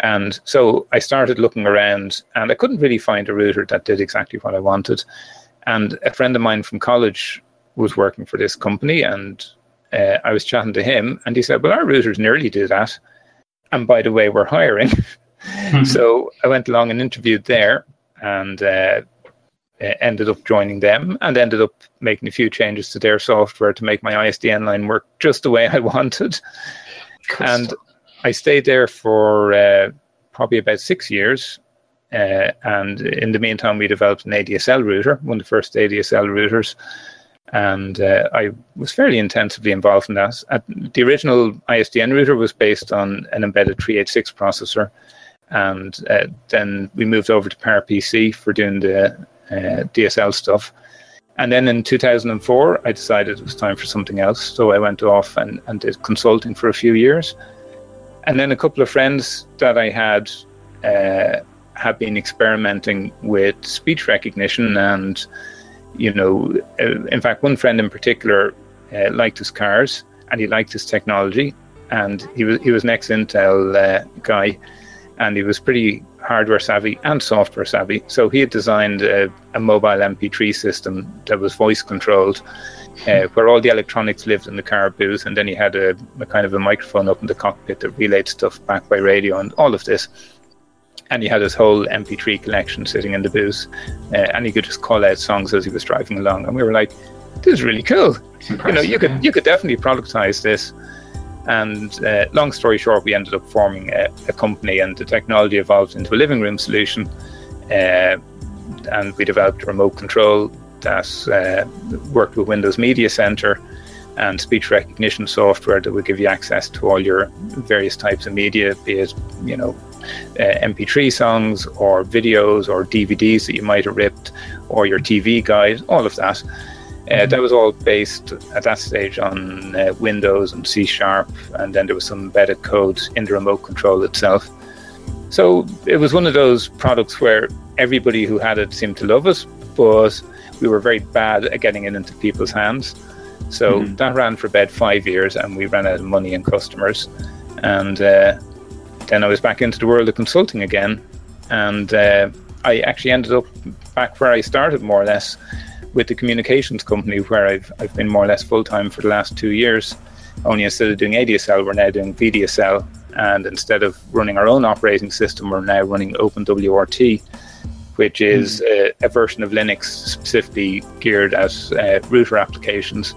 And so I started looking around and I couldn't really find a router that did exactly what I wanted. And a friend of mine from college was working for this company and uh, I was chatting to him and he said, Well, our routers nearly do that. And by the way, we're hiring. Mm-hmm. so I went along and interviewed there and uh, uh, ended up joining them and ended up making a few changes to their software to make my ISDN line work just the way I wanted. And. I stayed there for uh, probably about six years. Uh, and in the meantime, we developed an ADSL router, one of the first ADSL routers. And uh, I was fairly intensively involved in that. At, the original ISDN router was based on an embedded 386 processor. And uh, then we moved over to PowerPC for doing the uh, DSL stuff. And then in 2004, I decided it was time for something else. So I went off and, and did consulting for a few years. And then a couple of friends that I had uh, been experimenting with speech recognition. And, you know, uh, in fact, one friend in particular uh, liked his cars and he liked his technology. And he was, he was an ex Intel uh, guy and he was pretty hardware savvy and software savvy. So he had designed a, a mobile MP3 system that was voice controlled, uh, where all the electronics lived in the car booth, and then he had a, a, kind of a microphone up in the cockpit that relayed stuff back by radio and all of this. And he had his whole MP3 collection sitting in the booth, uh, and he could just call out songs as he was driving along. And we were like, "This is really cool." You know, you could you could definitely productize this. And uh, long story short, we ended up forming a, a, company, and the technology evolved into a living room solution. Uh, and we developed a remote control that uh, worked with Windows Media Center and speech recognition software that would give you access to all your various types of media, be it you know uh, MP3 songs or videos or DVDs that you might have ripped, or your TV guide, all of that. Uh, that was all based at that stage on uh, Windows and C Sharp, and then there was some embedded code in the remote control itself. So it was one of those products where everybody who had it seemed to love it, but we were very bad at getting it into people's hands. So mm-hmm. that ran for about five years, and we ran out of money and customers. And uh, then I was back into the world of consulting again, and uh, I actually ended up back where I started more or less with the communications company where I've I've been more or less full time for the last two years. Only instead of doing ADSL, we're now doing VDSL, and instead of running our own operating system, we're now running OpenWRT, which is mm. a, a, version of Linux specifically geared at uh, router applications.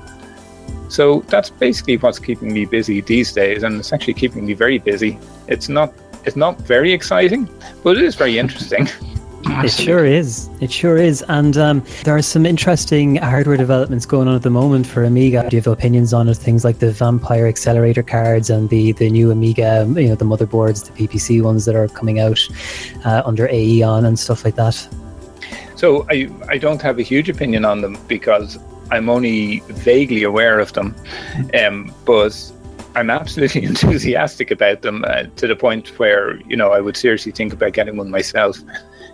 So that's basically what's keeping me busy these days, and it's actually keeping me very busy. It's not it's not very exciting, but it is very interesting. It sure is. It sure is. And um, there are some interesting hardware developments going on at the moment for Amiga. Do you have opinions on it? Things like the Vampire accelerator cards and the, the new Amiga, you know, the motherboards, the PPC ones that are coming out uh, under A-EON and stuff like that? So I, I don't have a huge opinion on them because I'm only vaguely aware of them. Um, but I'm absolutely enthusiastic about them uh, to the point where, you know, I would seriously think about getting one myself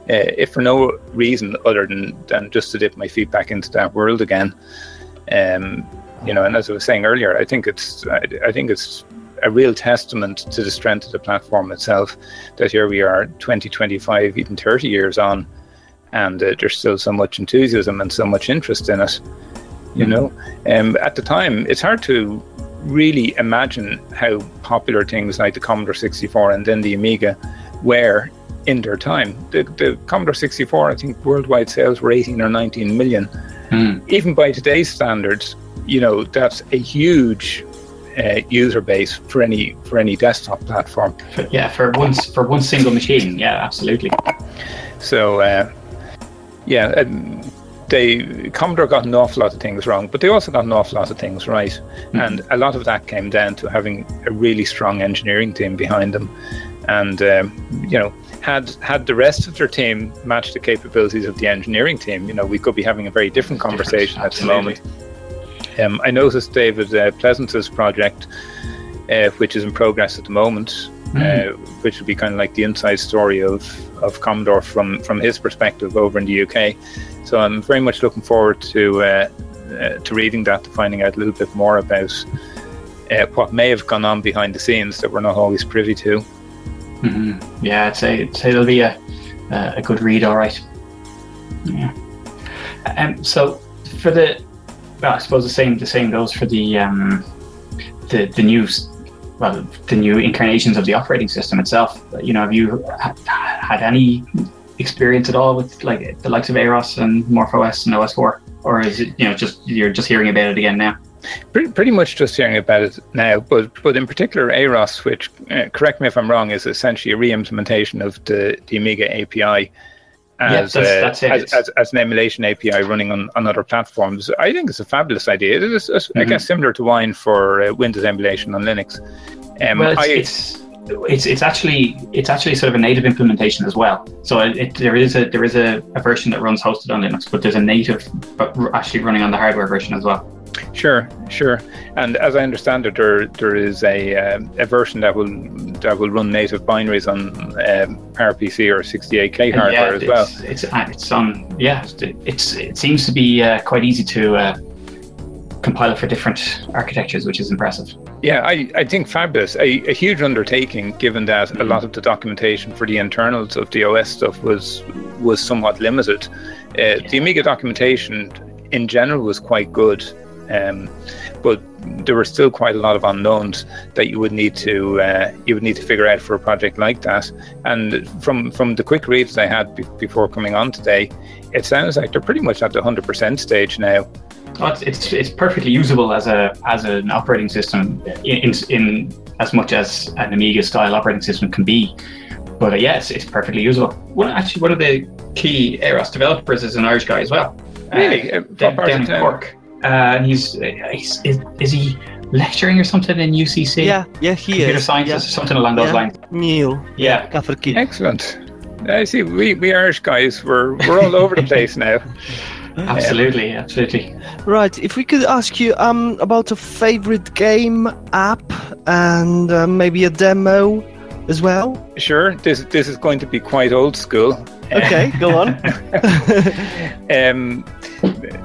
uh, if for no reason other than, than just to dip my feet back into that world again. Um, you know, and as I was saying earlier, I think it's I, I think it's a real testament to the strength of the platform itself that here we are 20 25 even 30 years on and uh, there's still so much enthusiasm and so much interest in it you Mm-hmm. know um, at the time it's hard to really imagine how popular things like the commodore 64 and then the amiga were in their time the, the commodore 64 i think worldwide sales were 18 or 19 million Mm. even by today's standards, you know that's a huge uh, user base for any for any desktop platform. For, yeah, for one for one single machine. Yeah, absolutely. So uh, yeah, um, they Commodore got an awful lot of things wrong, but they also got an awful lot of things right, and a lot of that came down to having a really strong engineering team behind them, and um, you know. Had, had the rest of their team matched the capabilities of the engineering team, you know, we could be having a very different conversation at the moment. Um, I noticed David uh, Pleasance's project, uh, which is in progress at the moment, uh, which would be kind of like the inside story of, of Commodore from, from his perspective over in the UK. So I'm very much looking forward to uh, uh, to reading that, to finding out a little bit more about uh, what may have gone on behind the scenes that we're not always privy to. Hmm Yeah, I'd say, I'd say it'll be a a good read. All right. Yeah. Um. So for the, well, I suppose the same the same goes for the um, the the news. Well, the new incarnations of the operating system itself. You know, have you had any experience at all with like the likes of Aros and MorphOS and OS4, or is it you know just you're just hearing about it again now? Pretty, pretty much just hearing about it now, but but in particular, AROS, which uh, correct me if I'm wrong, is essentially a re-implementation of the, the Amiga API as, that's- uh, that's as, as, as an emulation API running on, on other platforms. I think it's a fabulous idea. It is, it's, I guess, similar to Wine for uh, Windows emulation on Linux. Um, well, it's, I, it's it's it's actually it's actually sort of a native implementation as well. So it, it, there is a there is a, a version that runs hosted on Linux, but there's a native actually running on the hardware version as well. Sure, sure. And as I understand it, there there is a um, a version that will that will run native binaries on um, PowerPC or 68K And hardware as well. it's, It's uh, on yeah. It's it seems to be uh, quite easy to uh, compile it for different architectures, which is impressive. Yeah, I, I think fabulous. A, a huge undertaking, given that a Mhm. lot of the documentation for the internals of the OS stuff was was somewhat limited. Uh, The Amiga documentation in general was quite good, um, but there were still quite a lot of unknowns that you would need to uh, you would need to figure out for a project like that. And from from the quick reads I had be- before coming on today, it sounds like they're pretty much at the hundred percent stage now. Oh, it's, it's it's perfectly usable as a as an operating system in in, in as much as an Amiga style operating system can be. But uh, yes, it's perfectly usable. One actually one of the key AROS developers is an Irish guy as well. Really? Uh, Uh, down, part of down in town? Cork. Uh, and he's, uh, he's is, is he lecturing or something in UCC? Yeah, yeah, he Computer is. sciences Yeah. or something along those Yeah. lines. Neil. Yeah. Gaffer Excellent. I see. We, we Irish guys, we're we're all over the place now. Absolutely, absolutely. Right, if we could ask you um about a favorite game, app, and uh, maybe a demo as well. Sure, this this is going to be quite old school. Okay, go on. Um,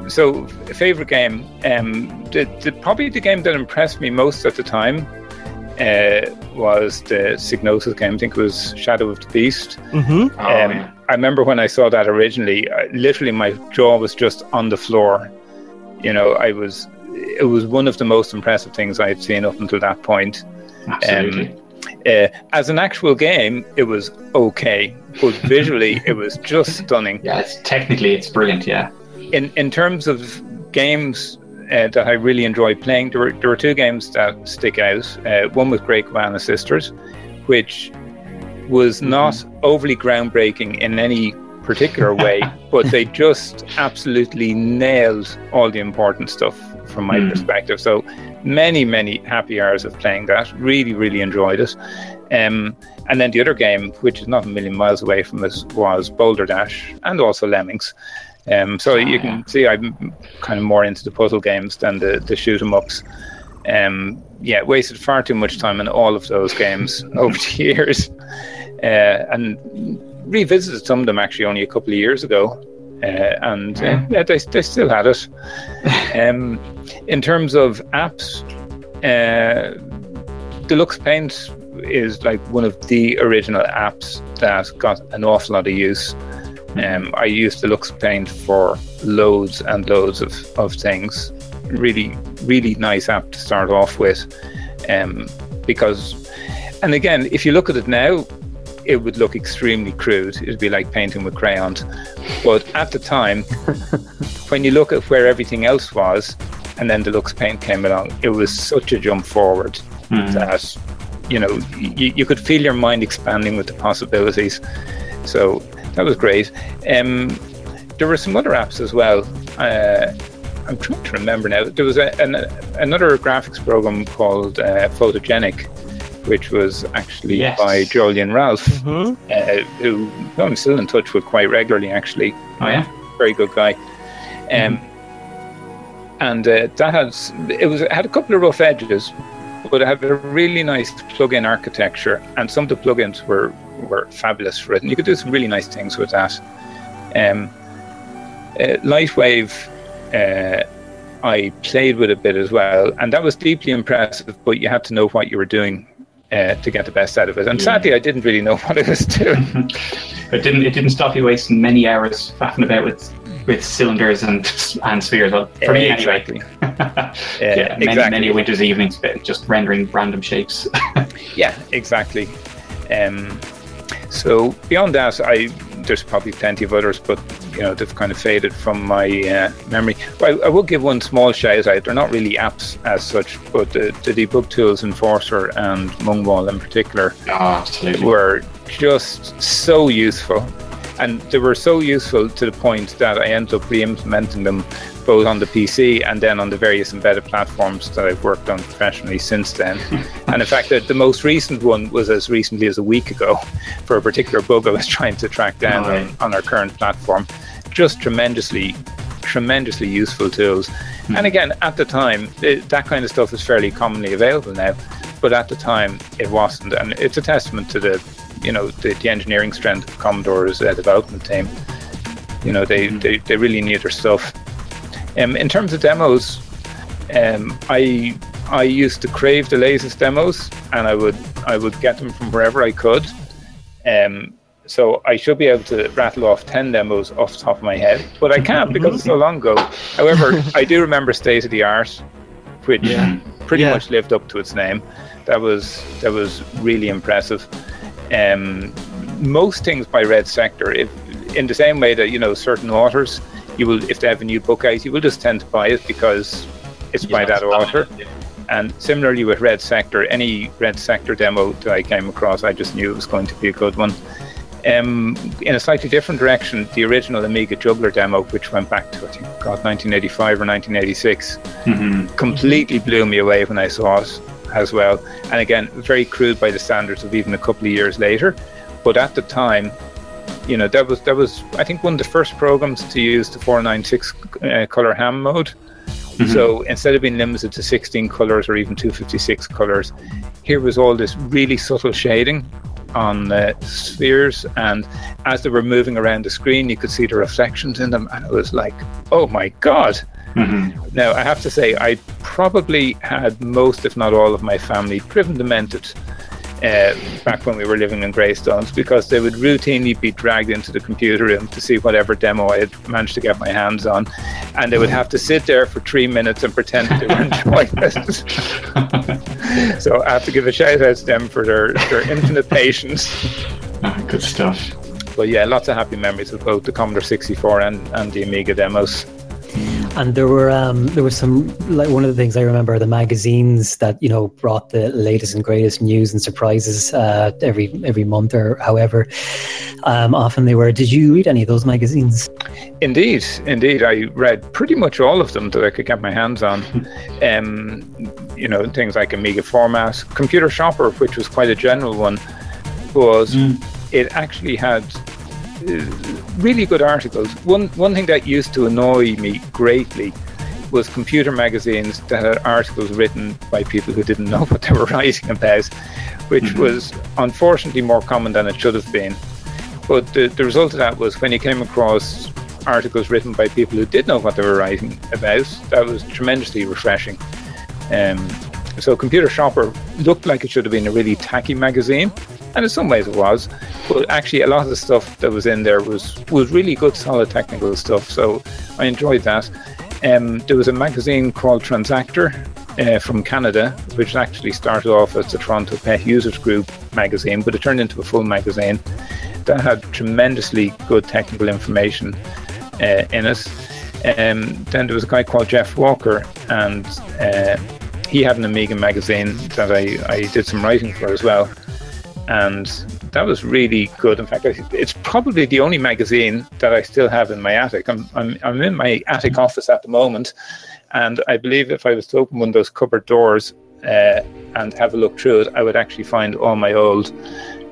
so favorite game. Um, the, the probably the game that impressed me most at the time uh, was the Psygnosis game. I think it was Shadow of the Beast. hmm Oh, Um, yeah. I remember when I saw that originally, uh, literally my jaw was just on the floor. You know, I was. It was one of the most impressive things I had seen up until that point. Absolutely. Uh, as an actual game, it was okay, but visually, it was just stunning. yeah, it's technically it's brilliant. Yeah. In in terms of games uh, that I really enjoy playing, there were there were two games that stick out. Uh, one was Great Giana Sisters, which was Mhm. not overly groundbreaking in any particular way, but they just absolutely nailed all the important stuff from my Mm. perspective. So many, many happy hours of playing that. Really, really enjoyed it. Um, and then the other game, which is not a million miles away from us, was Boulder Dash and also Lemmings. Um, so Ah, you yeah. can see I'm kind of more into the puzzle games than the, the shoot 'em ups. Um, yeah, wasted far too much time in all of those games over the years. Uh, and revisited some of them actually only a couple of years ago, uh, and uh, yeah, they, they still had it. um, in terms of apps, uh, Deluxe Paint is like one of the original apps that got an awful lot of use. Um, I used Deluxe Paint for loads and loads of, of things. Really, really nice app to start off with. Um, because, and again, if you look at it now, it would look extremely crude. It'd be like painting with crayons. But at the time, when you look at where everything else was, and then Deluxe Paint came along, it was such a jump forward mm. that you know you, you could feel your mind expanding with the possibilities. So that was great. Um, there were some other apps as well. Uh, I'm trying to remember now. There was a, an, another graphics program called uh, Photogenic, which was actually yes. by Julian Ralph, mm-hmm. uh, who I'm still in touch with quite regularly. Actually, oh yeah, very good guy. Um, mm-hmm. And uh, that has it was it had a couple of rough edges, but it had a really nice plug-in architecture, and some of the plugins were were fabulous for it, and you could do some really nice things with that. Um, uh, Lightwave. Uh, I played with a bit as well, and that was deeply impressive. But you had to know what you were doing uh, to get the best out of it. And yeah. sadly, I didn't really know what I was doing. it didn't. It didn't stop you wasting many hours faffing about with with cylinders and and spheres. Well, for me exactly. anyway. yeah, many exactly. many winter's evenings just rendering random shapes. yeah, exactly. Um, so beyond that, I there's probably plenty of others, but you know they've kind of faded from my uh, memory. Well, I will give one small shout out. They're not really apps as such, but the, the debug tools Enforcer and Mungwall in particular oh, were just so useful, and they were so useful to the point that I ended up re-implementing them both on the PC and then on the various embedded platforms that I've worked on professionally since then. and in fact, the, the, most recent one was as recently as a week ago for a particular bug I was trying to track down right. on, on, our current platform. Just tremendously, tremendously useful tools. Mm. And again, at the time, it, that kind of stuff is fairly commonly available now. But at the time, it wasn't. And it's a testament to the, you know, the, the engineering strength of Commodore's uh, development team. You know, they, mm. they, they really knew their stuff. Um, in terms of demos, um, I I used to crave the latest demos, and I would I would get them from wherever I could. Um, so I should be able to rattle off ten demos off the top of my head, but I can't because it's so long ago. However, I do remember State of the Art, which yeah. pretty yeah. much lived up to its name. That was that was really impressive. Um, most things by Red Sector, if, in the same way that you know certain authors you will if they have a new book out, you will just tend to buy it because it's by that author. And similarly with Red Sector, any Red Sector demo that I came across, I just knew it was going to be a good one. Um, in a slightly different direction, the original Amiga Juggler demo, which went back to I think God 1985 or 1986, mm-hmm. completely blew me away when I saw it as well. And again, very crude by the standards of even a couple of years later. But at the time, you know that was that was I think one of the first programs to use the 496 uh, color ham mode. Mm-hmm. So instead of being limited to 16 colors or even 256 colors, here was all this really subtle shading on the spheres, and as they were moving around the screen, you could see the reflections in them, and it was like, oh my god. Mm-hmm. Now I have to say, I probably had most, if not all, of my family driven demented uh, back when we were living in Greystones because they would routinely be dragged into the computer room to see whatever demo I had managed to get my hands on. And they would have to sit there for three minutes and pretend they were enjoying it. so I have to give a shout out to them for their, their infinite patience. Ah, good stuff. But yeah, lots of happy memories of both the Commodore 64 and, and the Amiga demos and there were um, there was some like one of the things I remember the magazines that you know brought the latest and greatest news and surprises uh, every every month or however um, often they were. Did you read any of those magazines? Indeed, indeed, I read pretty much all of them that I could get my hands on. um, you know, things like Amiga Format, Computer Shopper, which was quite a general one, was mm. it actually had really good articles. One one thing that used to annoy me greatly was computer magazines that had articles written by people who didn't know what they were writing about, which mm-hmm. was unfortunately more common than it should have been. But the, the result of that was when you came across articles written by people who did know what they were writing about, that was tremendously refreshing. Um, so Computer Shopper looked like it should have been a really tacky magazine, and in some ways it was. But actually, a lot of the stuff that was in there was was really good, solid technical stuff. So I enjoyed that. Um, there was a magazine called Transactor uh, from Canada, which actually started off as the Toronto Pet Users Group magazine, but it turned into a full magazine that had tremendously good technical information uh, in it. Um, then there was a guy called Jeff Walker, and uh, he had an Amiga magazine that I, I did some writing for as well. And that was really good. In fact, it's probably the only magazine that I still have in my attic. I'm, I'm, I'm in my attic office at the moment. And I believe if I was to open one of those cupboard doors uh, and have a look through it, I would actually find all my old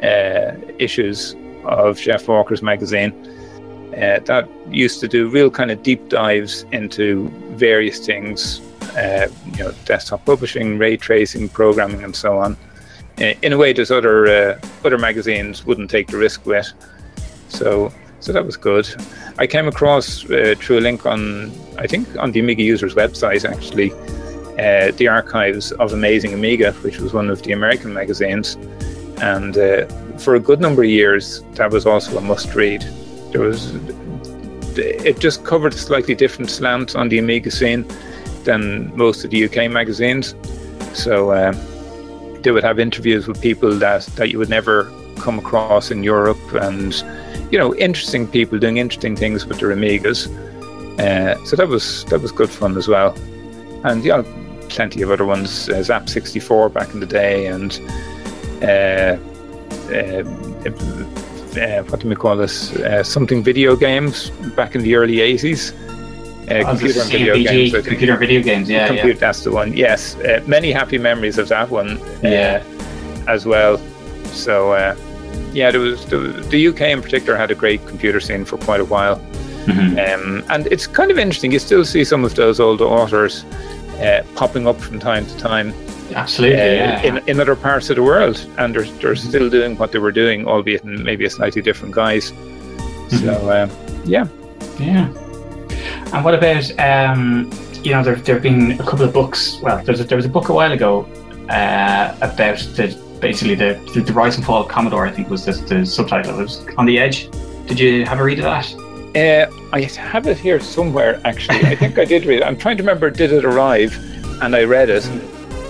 uh, issues of Jeff Walker's magazine. Uh, that used to do real kind of deep dives into various things you know, desktop publishing, ray tracing, programming, and so on. Uh, in a way, that other uh, other magazines wouldn't take the risk with. So, so that was good. I came across uh, through a link on, I think, on the Amiga users website actually, uh, the archives of Amazing Amiga, which was one of the American magazines, and uh, for a good number of years, that was also a must-read. There was it just covered a slightly different slant on the Amiga scene than most of the UK magazines. So uh, they would have interviews with people that, that you would never come across in Europe and, you know, interesting people doing interesting things with their Amigas. Uh, so that was that was good fun as well. And, you know, plenty of other ones, uh, Zzap!64 back in the day and uh, uh, uh, what do we call this? something video games back in the early 80s uh, computer and video games. Computer and video games, yeah, computer, yeah. That's the one. Yes, uh, many happy memories of that one. Uh, yeah. as well. So uh, yeah, there was the, the, UK in particular had a great computer scene for quite a while, mm-hmm. um, and it's kind of interesting. You still see some of those old authors uh, popping up from time to time. Absolutely, yeah. In, in other parts of the world, and they're, they're mm-hmm. still doing what they were doing, albeit in maybe a slightly different guise. Mm-hmm. So, yeah. Yeah. And what about, um, you know, there, there have been a couple of books. Well, a, there was a book a while ago uh, about the basically the, the, the rise and fall of Commodore. I think was the, the subtitle. It was on the edge. Did you have a read of that? Uh, I have it here somewhere. Actually, I think I did read it. I'm trying to remember. Did it arrive, and I read it,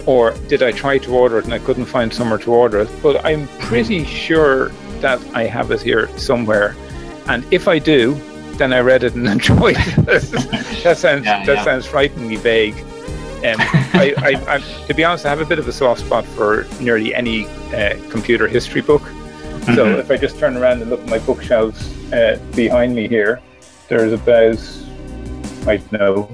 or did I try to order it and I couldn't find somewhere to order it? But I'm pretty sure that I have it here somewhere. And if I do, then I read it and enjoyed it. that sounds yeah, that yeah. sounds frighteningly vague. Um, I, I, I, to be honest, I have a bit of a soft spot for nearly any uh, computer history book. Mm-hmm. So if I just turn around and look at my bookshelves uh, behind me here, there's about I don't know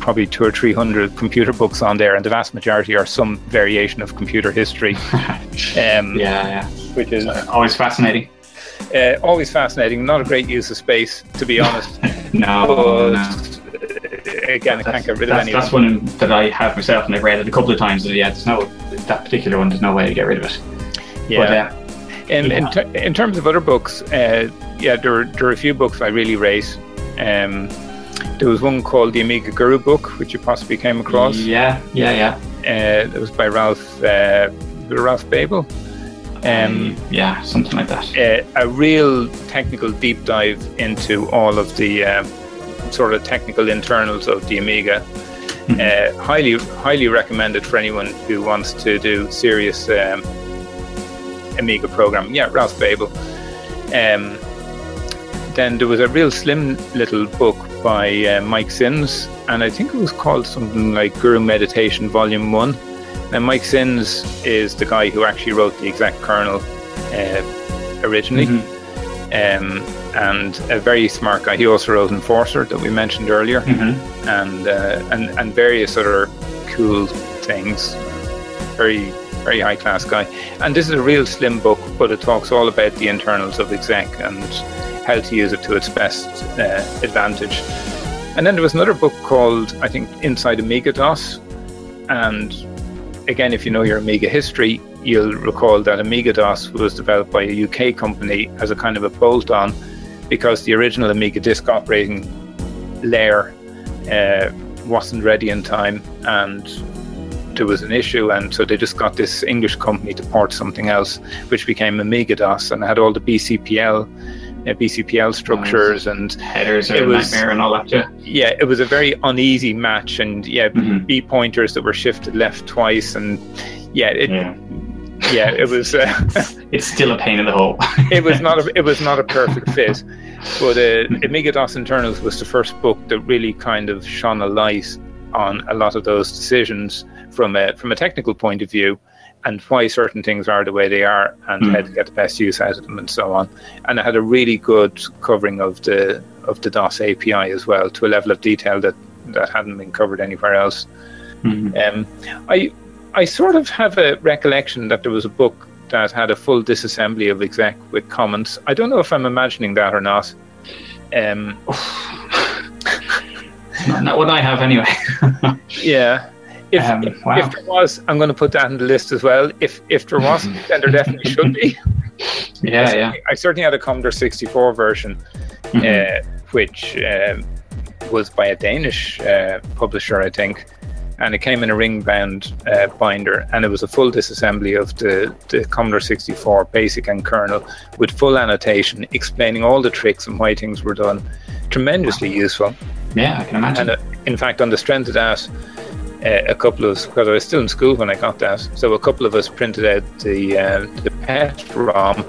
probably two or three hundred computer books on there, and the vast majority are some variation of computer history. Um, yeah, yeah, which is always fascinating. Uh, always fascinating. Not a great use of space, to be honest. no, but, no. Again, I can't get rid of any. That's one that I have myself, and I've read it a couple of times. And yeah, there's no that particular one. There's no way to get rid of it. Yeah. But, uh, in, yeah. in, ter- in, terms of other books, uh, yeah, there, there are a few books I really rate. Um, there was one called the Amiga Guru book, which you possibly came across. Yeah, yeah, yeah. Uh, it was by Ralph uh, Ralph Babel. Um, yeah, something like that. Uh, a real technical deep dive into all of the um, sort of technical internals of the Amiga. Mm-hmm. Uh, highly, highly recommended for anyone who wants to do serious um, Amiga programming. Yeah, Ralph Babel. Um, then there was a real slim little book by uh, Mike Sinz, and I think it was called something like Guru Meditation Volume One now, Mike Sinz is the guy who actually wrote the exec kernel uh, originally, mm-hmm. um, and a very smart guy. He also wrote Enforcer that we mentioned earlier, mm-hmm. and, uh, and and various other cool things. Very very high class guy. And this is a real slim book, but it talks all about the internals of exec and how to use it to its best uh, advantage. And then there was another book called, I think, Inside Amiga DOS, and again, if you know your Amiga history, you'll recall that Amiga DOS was developed by a UK company as a kind of a bolt on because the original Amiga disk operating layer uh, wasn't ready in time and there was an issue, and so they just got this English company to port something else, which became Amiga DOS and had all the BCPL. Uh, BCPL structures and headers it was, nightmare and all that. Yeah. yeah, it was a very uneasy match, and yeah, mm-hmm. B pointers that were shifted left twice, and yeah, it, yeah yeah, it was. Uh, it's still a pain in the hole. it was not a. It was not a perfect fit, but uh, Amiga DOS Internals was the first book that really kind of shone a light on a lot of those decisions from a from a technical point of view, and why certain things are the way they are, and mm. how to get the best use out of them, and so on. And it had a really good covering of the of the DOS API as well, to a level of detail that that hadn't been covered anywhere else. Mm-hmm. Um, I I sort of have a recollection that there was a book that had a full disassembly of exec with comments. I don't know if I'm imagining that or not. Um, not, not what I have anyway. yeah. If, um, if, wow. if, there was, I'm going to put that in the list as well. If if there wasn't, then there definitely should be. Yeah, I yeah. I certainly had a Commodore 64 version, mm-hmm. uh, which um, was by a Danish uh, publisher, I think and it came in a ring bound uh, binder and it was a full disassembly of the, the Commodore 64 basic and kernel with full annotation explaining all the tricks and why things were done. Tremendously useful. Yeah, I can imagine. And uh, in fact, on the strength of that, uh, a couple of us, because I was still in school when I got that, so a couple of us printed out the uh, the PET ROM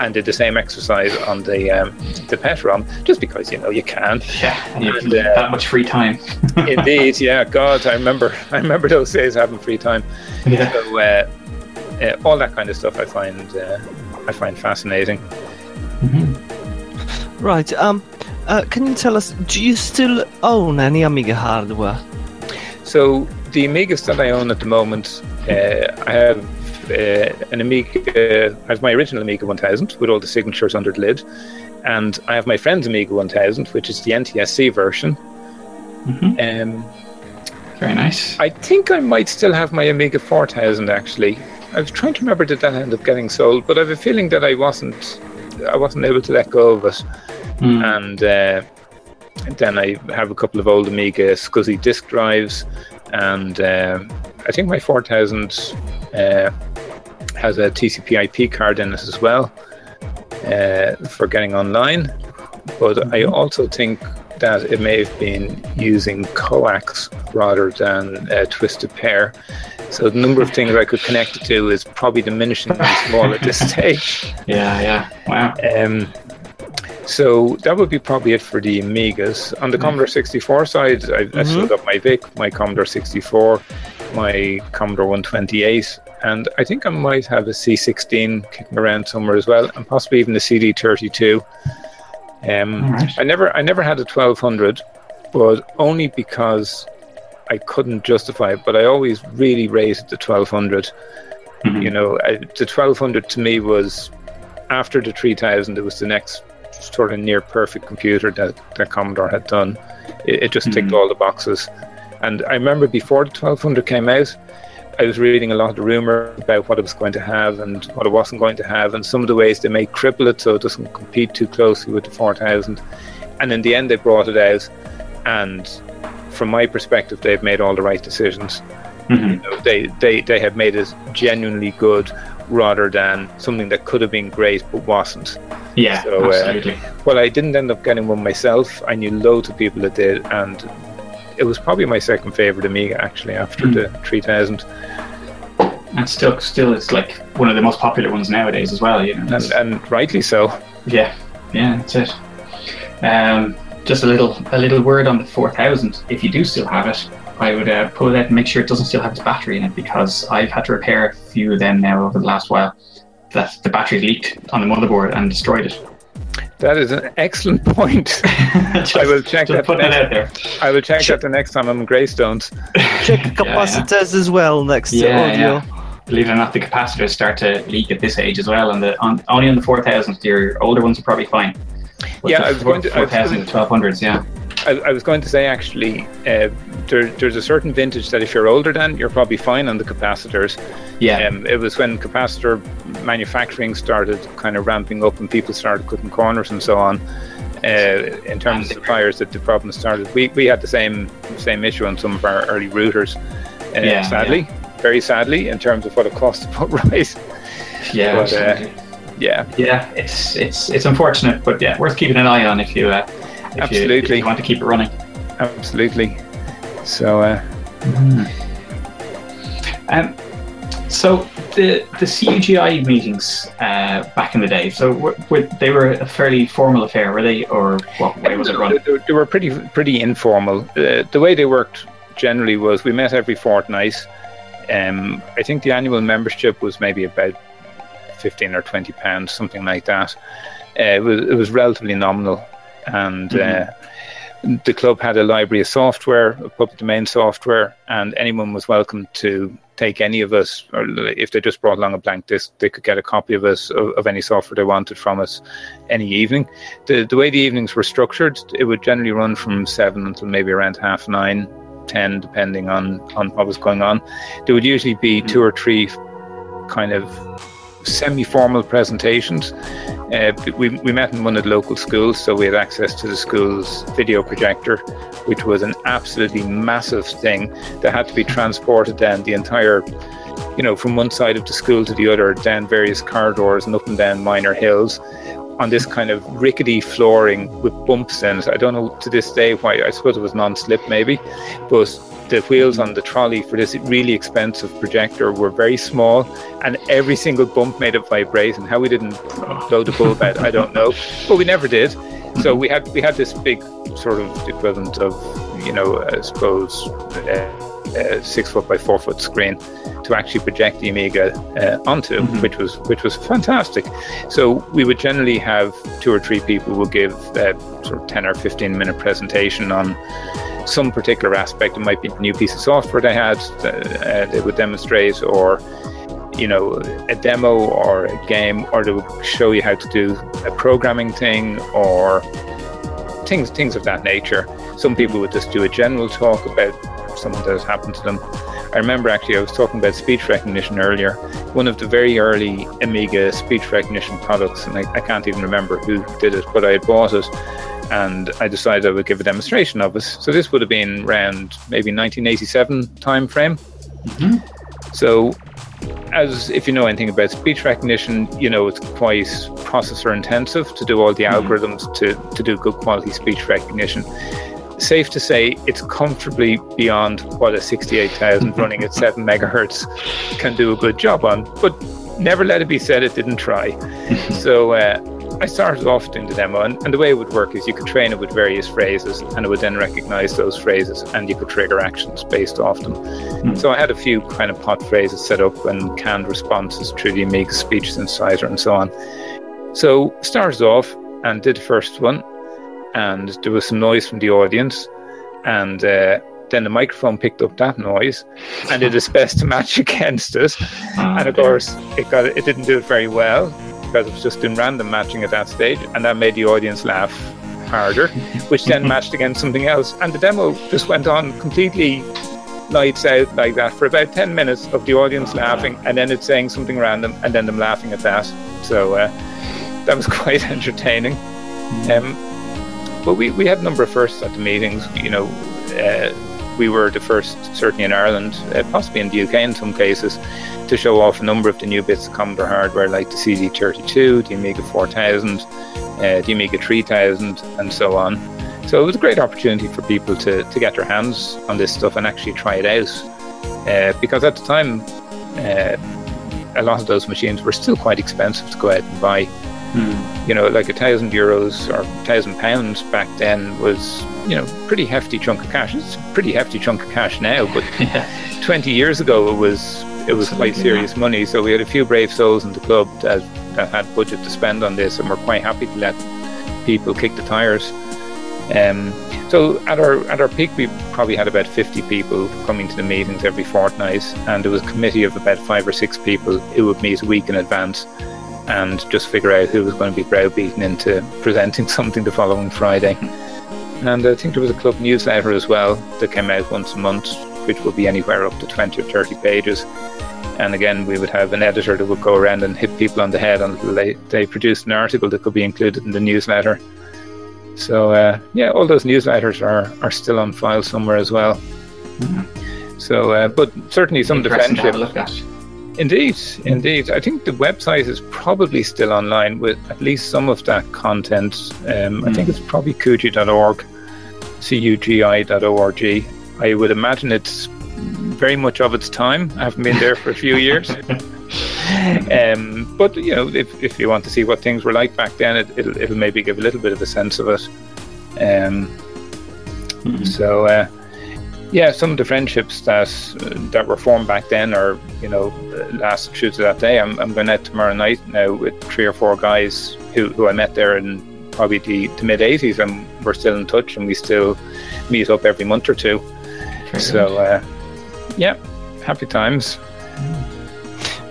and did the same exercise on the um, the pet ROM, just because you know you can. Yeah, and, uh, that much free time. indeed, yeah. God, I remember I remember those days having free time. Yeah. So uh, uh, all that kind of stuff I find uh, I find fascinating. Mm-hmm. Right. Um. Uh, can you tell us? Do you still own any Amiga hardware? So the Amigas that I own at the moment, uh, I have uh, an Amiga. I have my original Amiga 1000 with all the signatures under the lid, and I have my friend's Amiga 1000, which is the NTSC version. Mm-hmm. Um, Very nice. I think I might still have my Amiga 4000 actually. I was trying to remember did that end up getting sold, but I have a feeling that I wasn't. I wasn't able to let go of it, mm. and. Uh, and then I have a couple of old Amiga SCSI disk drives, and uh, I think my 4000 uh, has a TCP IP card in it as well uh, for getting online. But mm-hmm. I also think that it may have been using coax rather than a twisted pair. So the number of things I could connect it to is probably diminishingly small at this stage. Yeah, yeah, wow. Um, so that would be probably it for the Amigas. On the mm-hmm. Commodore 64 side, I, mm-hmm. I still got my VIC, my Commodore 64, my Commodore 128, and I think I might have a C16 kicking around somewhere as well, and possibly even a CD32. Um, right. I never, I never had a 1200, but only because I couldn't justify it. But I always really rated the 1200. Mm-hmm. You know, I, the 1200 to me was after the 3000. It was the next sort of near perfect computer that, that Commodore had done. It, it just mm-hmm. ticked all the boxes. And I remember before the 1200 came out, I was reading a lot of the rumor about what it was going to have and what it wasn't going to have, and some of the ways they may cripple it so it doesn't compete too closely with the 4000. And in the end, they brought it out, and from my perspective, they've made all the right decisions. Mm-hmm. You know, they, they, they have made it genuinely good rather than something that could have been great but wasn't. Yeah, so, uh, absolutely. Uh, well, I didn't end up getting one myself. I knew loads of people that did, and it was probably my second favorite Amiga actually after mm. the 3000. And still, still, it's like one of the most popular ones nowadays as well. You know, and, and rightly so. Yeah, yeah, that's it. Um, just a little, a little word on the 4000. If you do still have it, I would uh, pull it out and make sure it doesn't still have its battery in it because I've had to repair a few of them now over the last while. That the battery leaked on the motherboard and destroyed it. That is an excellent point. just, I will check that. Put that out there. I will check that the next time I'm in Greystones. check capacitors yeah, yeah. as well next yeah, to audio. Yeah. Believe it or not, the capacitors start to leak at this age as well, and the on, only on the 4000s. Your older ones are probably fine. But yeah, I was going to 4000 to 1200s. Yeah. I, I, was going to say actually, uh, there, there's a certain vintage that if you're older than, you're probably fine on the capacitors. Yeah. Um, it was when capacitor manufacturing started kind of ramping up and people started cutting corners and so on. Uh, in terms of suppliers, that the problem started. We, we had the same same issue on some of our early routers. Uh, yeah, sadly, yeah. very sadly, in terms of what it cost to put right. Yeah. But, uh, yeah. Yeah. It's it's it's unfortunate, but yeah, worth keeping an eye on if you uh, if absolutely you, if you want to keep it running. Absolutely. So. Uh, mm. Um, so the the CUGI meetings uh, back in the day, so w- w- they were a fairly formal affair, were they, or what way was it run? They, they were pretty pretty informal. Uh, the way they worked generally was we met every fortnight. Um, I think the annual membership was maybe about fifteen or twenty pounds, something like that. Uh, it was it was relatively nominal, and. Mm-hmm. Uh, the club had a library of software, public domain software, and anyone was welcome to take any of us, or if they just brought along a blank disk, they could get a copy of us of, of, any software they wanted from us any evening. The the way the evenings were structured, it would generally run from seven until maybe around half nine, ten, depending on on what was going on. There would usually be hmm. two or three kind of semi-formal presentations. Uh, we, we met in one of the local schools, so we had access to the school's video projector, which was an absolutely massive thing that had to be transported down the entire, you know, from one side of the school to the other, down various corridors and up and down minor hills on this kind of rickety flooring with bumps in it. I don't know to this day why, I suppose it was non slip maybe, but the wheels on the trolley for this really expensive projector were very small, and every single bump made it vibrate. And how we didn't blow the bulb out, I don't know, but we never did. So we had we had this big sort of equivalent of, you know, I suppose. Uh, uh, six foot by four foot screen to actually project the Amiga uh, onto, mm-hmm. which was which was fantastic. So we would generally have two or three people will give a sort of ten or fifteen minute presentation on some particular aspect. It might be a new piece of software they had uh, they would demonstrate, or you know, a demo or a game, or they would show you how to do a programming thing or things things of that nature. Some people would just do a general talk about something that has happened to them. I remember actually I was talking about speech recognition earlier. One of the very early Amiga speech recognition products, and I, I can't even remember who did it, but I had bought it and I decided I would give a demonstration of it. So this would have been around maybe 1987 time frame. Mm-hmm. So, as if you know anything about speech recognition, you know it's quite processor intensive to do all the mm-hmm. algorithms to to do good quality speech recognition. Safe to say, it's comfortably beyond what a 68,000 running at seven megahertz can do a good job on. But never let it be said it didn't try. so. Uh, I started off doing the demo, and, and, the way it would work is you could train it with various phrases, and it would then recognize those phrases, and you could trigger actions based off them. Mm. So I had a few kind of pot phrases set up and canned responses through the Amiga speech synthesizer and so on. So started off and did the first one, and there was some noise from the audience, and uh, then the microphone picked up that noise and did its best to match against it. Oh, and of course, it got it didn't do it very well because it was just in random matching at that stage, and that made the audience laugh harder, which then matched against something else. And the demo just went on completely lights out like that for about 10 minutes of the audience laughing, and then it's saying something random, and then them laughing at that. So uh, that was quite entertaining. Um, but we, we had a number of firsts at the meetings. You know, uh, we were the first, certainly in Ireland, uh, possibly in the UK in some cases, to show off a number of the new bits of Commodore hardware like the CD32, the Amiga 4000, uh, the Amiga 3000, and so on. So it was a great opportunity for people to, to get their hands on this stuff and actually try it out. Uh, because at the time, uh, a lot of those machines were still quite expensive to go out and buy. Hmm. You know, like a thousand euros or thousand pounds back then was, you know, pretty hefty chunk of cash. It's a pretty hefty chunk of cash now, but yeah. 20 years ago it was it was quite serious money. So we had a few brave souls in the club that, that had budget to spend on this, and we're quite happy to let people kick the tires. Um, so at our at our peak, we probably had about 50 people coming to the meetings every fortnight, and there was a committee of about five or six people who would meet a week in advance and just figure out who was going to be browbeaten into presenting something the following Friday. And I think there was a club newsletter as well that came out once a month, which would be anywhere up to 20 or 30 pages. And again, we would have an editor that would go around and hit people on the head until they, they produced an article that could be included in the newsletter. So, uh, yeah, all those newsletters are, are still on file somewhere as well. Mm-hmm. So, uh, but certainly some of the friendship. Indeed, indeed. I think the website is probably still online with at least some of that content. Um, mm. I think hmm. it's probably cugi.org, C-U-G-I.org. I would imagine it's very much of its time. I haven't been there for a few years. um, but, you know, if, if you want to see what things were like back then, it, will it'll maybe give a little bit of a sense of it. Um, mm. So, uh, yeah, some of the friendships that that were formed back then, or you know, lasted through to that day. I'm, I'm going out tomorrow night now with three or four guys who, who I met there in probably the, the mid '80s, and we're still in touch, and we still meet up every month or two. Very so, uh, yeah, happy times.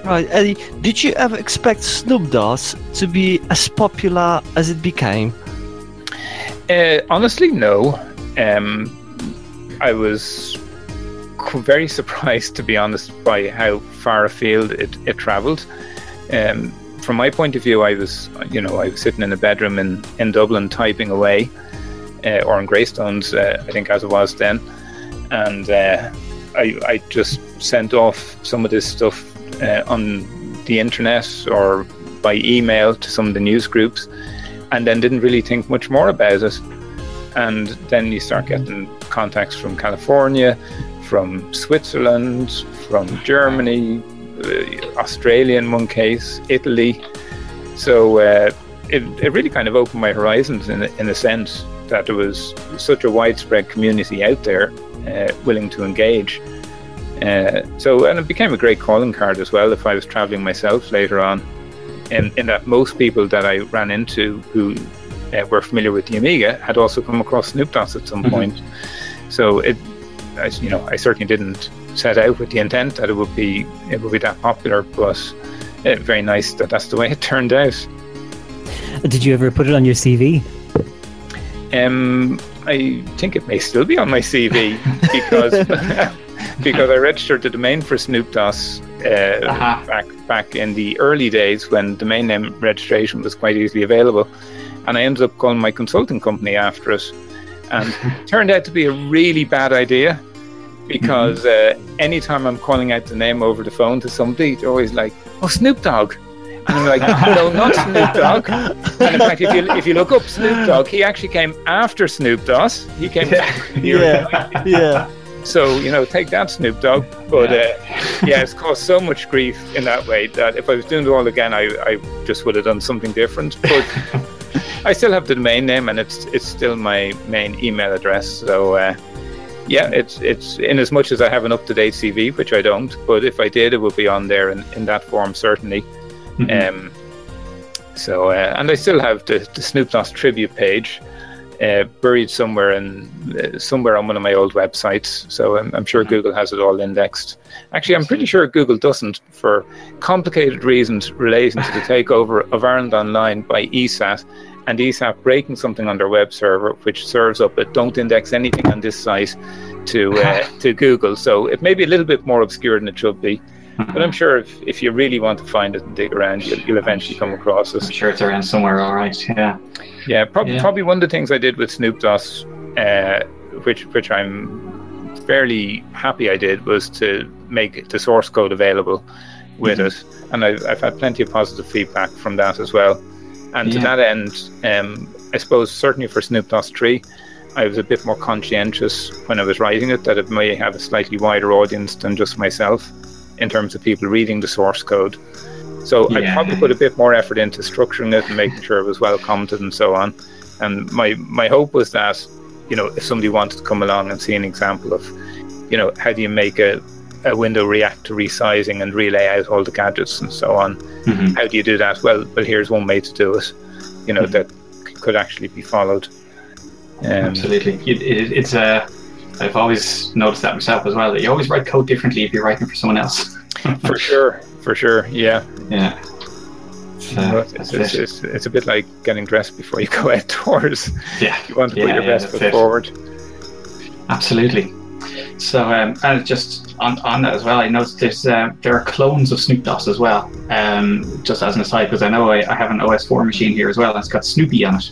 Right, Eddie, did you ever expect SnoopDos to be as popular as it became? Uh, honestly, no. Um, I was very surprised, to be honest, by how far afield it, it travelled. Um, from my point of view, I was, you know, I was sitting in a bedroom in, in Dublin typing away, uh, or in Greystones, uh, I think as it was then, and uh, I, I just sent off some of this stuff uh, on the internet or by email to some of the news groups, and then didn't really think much more about it. And then you start getting contacts from California, from Switzerland, from Germany, uh, Australia in one case, Italy. So uh, it, it really kind of opened my horizons in in a sense that there was such a widespread community out there uh, willing to engage. Uh, so, and it became a great calling card as well if I was traveling myself later on. In, in that most people that I ran into who uh, were familiar with the Amiga had also come across SnoopDos at some mm-hmm. point. So it, I, you know, I certainly didn't set out with the intent that it would be it would be that popular, but uh, very nice that that's the way it turned out. Did you ever put it on your CV? Um, I think it may still be on my CV because because I registered the domain for SnoopDos uh, uh-huh. back back in the early days when domain name registration was quite easily available and I ended up calling my consulting company after it. And it turned out to be a really bad idea because mm-hmm. uh, anytime I'm calling out the name over the phone to somebody, they're always like, "Oh, Snoop Dogg." And I'm like, no, not Snoop Dogg. And in fact, if you if you look up Snoop Dogg, he actually came after SnoopDos. He came. yeah, yeah. So you know, take that, Snoop Dogg. But uh, yeah, it's caused so much grief in that way that if I was doing it all again, I I just would have done something different. But I still have the domain name, and it's it's still my main email address. So uh, yeah, it's it's in as much as I have an up to date CV, which I don't. But if I did, it would be on there in, in that form certainly. Mm-hmm. Um, so uh, and I still have the, the SnoopDos tribute page. Uh, buried somewhere in uh, somewhere on one of my old websites. So I'm, I'm sure mm-hmm. Google has it all indexed. Actually, I'm pretty sure Google doesn't for complicated reasons relating to the takeover of Ireland Online by ESAT and ESAT breaking something on their web server, which serves up a don't index anything on this site to uh, to Google. So it may be a little bit more obscure than it should be. But I'm sure if, if you really want to find it and dig around, you'll, you'll eventually come across it. I'm sure it's around somewhere, all right. Yeah. Yeah, prob- yeah. probably one of the things I did with SnoopDos, uh, which which I'm fairly happy I did, was to make the source code available with mm-hmm. it, and I've, I've had plenty of positive feedback from that as well. And yeah. to that end, um, I suppose certainly for SnoopDos 3, I was a bit more conscientious when I was writing it that it may have a slightly wider audience than just myself in terms of people reading the source code. So yeah. I probably put a bit more effort into structuring it and making sure it was well commented and so on. And my my hope was that, you know, if somebody wanted to come along and see an example of, you know, how do you make a a window react to resizing and relay out all the gadgets and so on. Mm-hmm. How do you do that? Well, well, here's one way to do it. You know mm-hmm. that c- could actually be followed. Um, Absolutely, it, it, it's a. Uh, I've always noticed that myself as well. That you always write code differently if you're writing for someone else. for sure, for sure, yeah, yeah. uh, it's, it's, it's, it's a bit like getting dressed before you go outdoors. yeah, You want to Yeah, put your yeah, best foot it. forward. absolutely. So, um, and just on, on that as well, I noticed there's uh, there are clones of Snoop DOS as well. Um, just as an aside, because I know I, I have an OS4 machine here as well, and it's got Snoopy on it.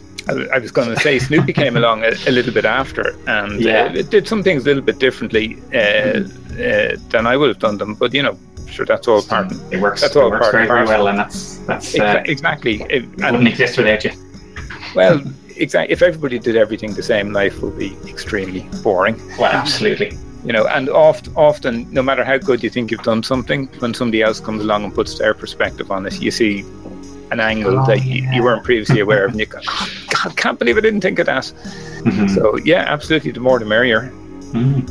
I was going to say Snoopy came along a, a little bit after, and Yeah. uh, it did some things a little bit differently uh, uh, than I would have done them. But you know, sure, that's all part. It works. That's it all works part very, very well, and that's that's uh, exactly. It- it wouldn't exist without you. well, exactly. If everybody did everything the same, life would be extremely boring. Well, absolutely. You know, and oft, often, no matter how good you think you've done something, when somebody else comes along and puts their perspective on it, you see an angle Oh, that you, yeah. you weren't previously aware of, and you go, "God, can't believe I didn't think of that." Mhm. So, yeah, absolutely, the more the merrier. Mm.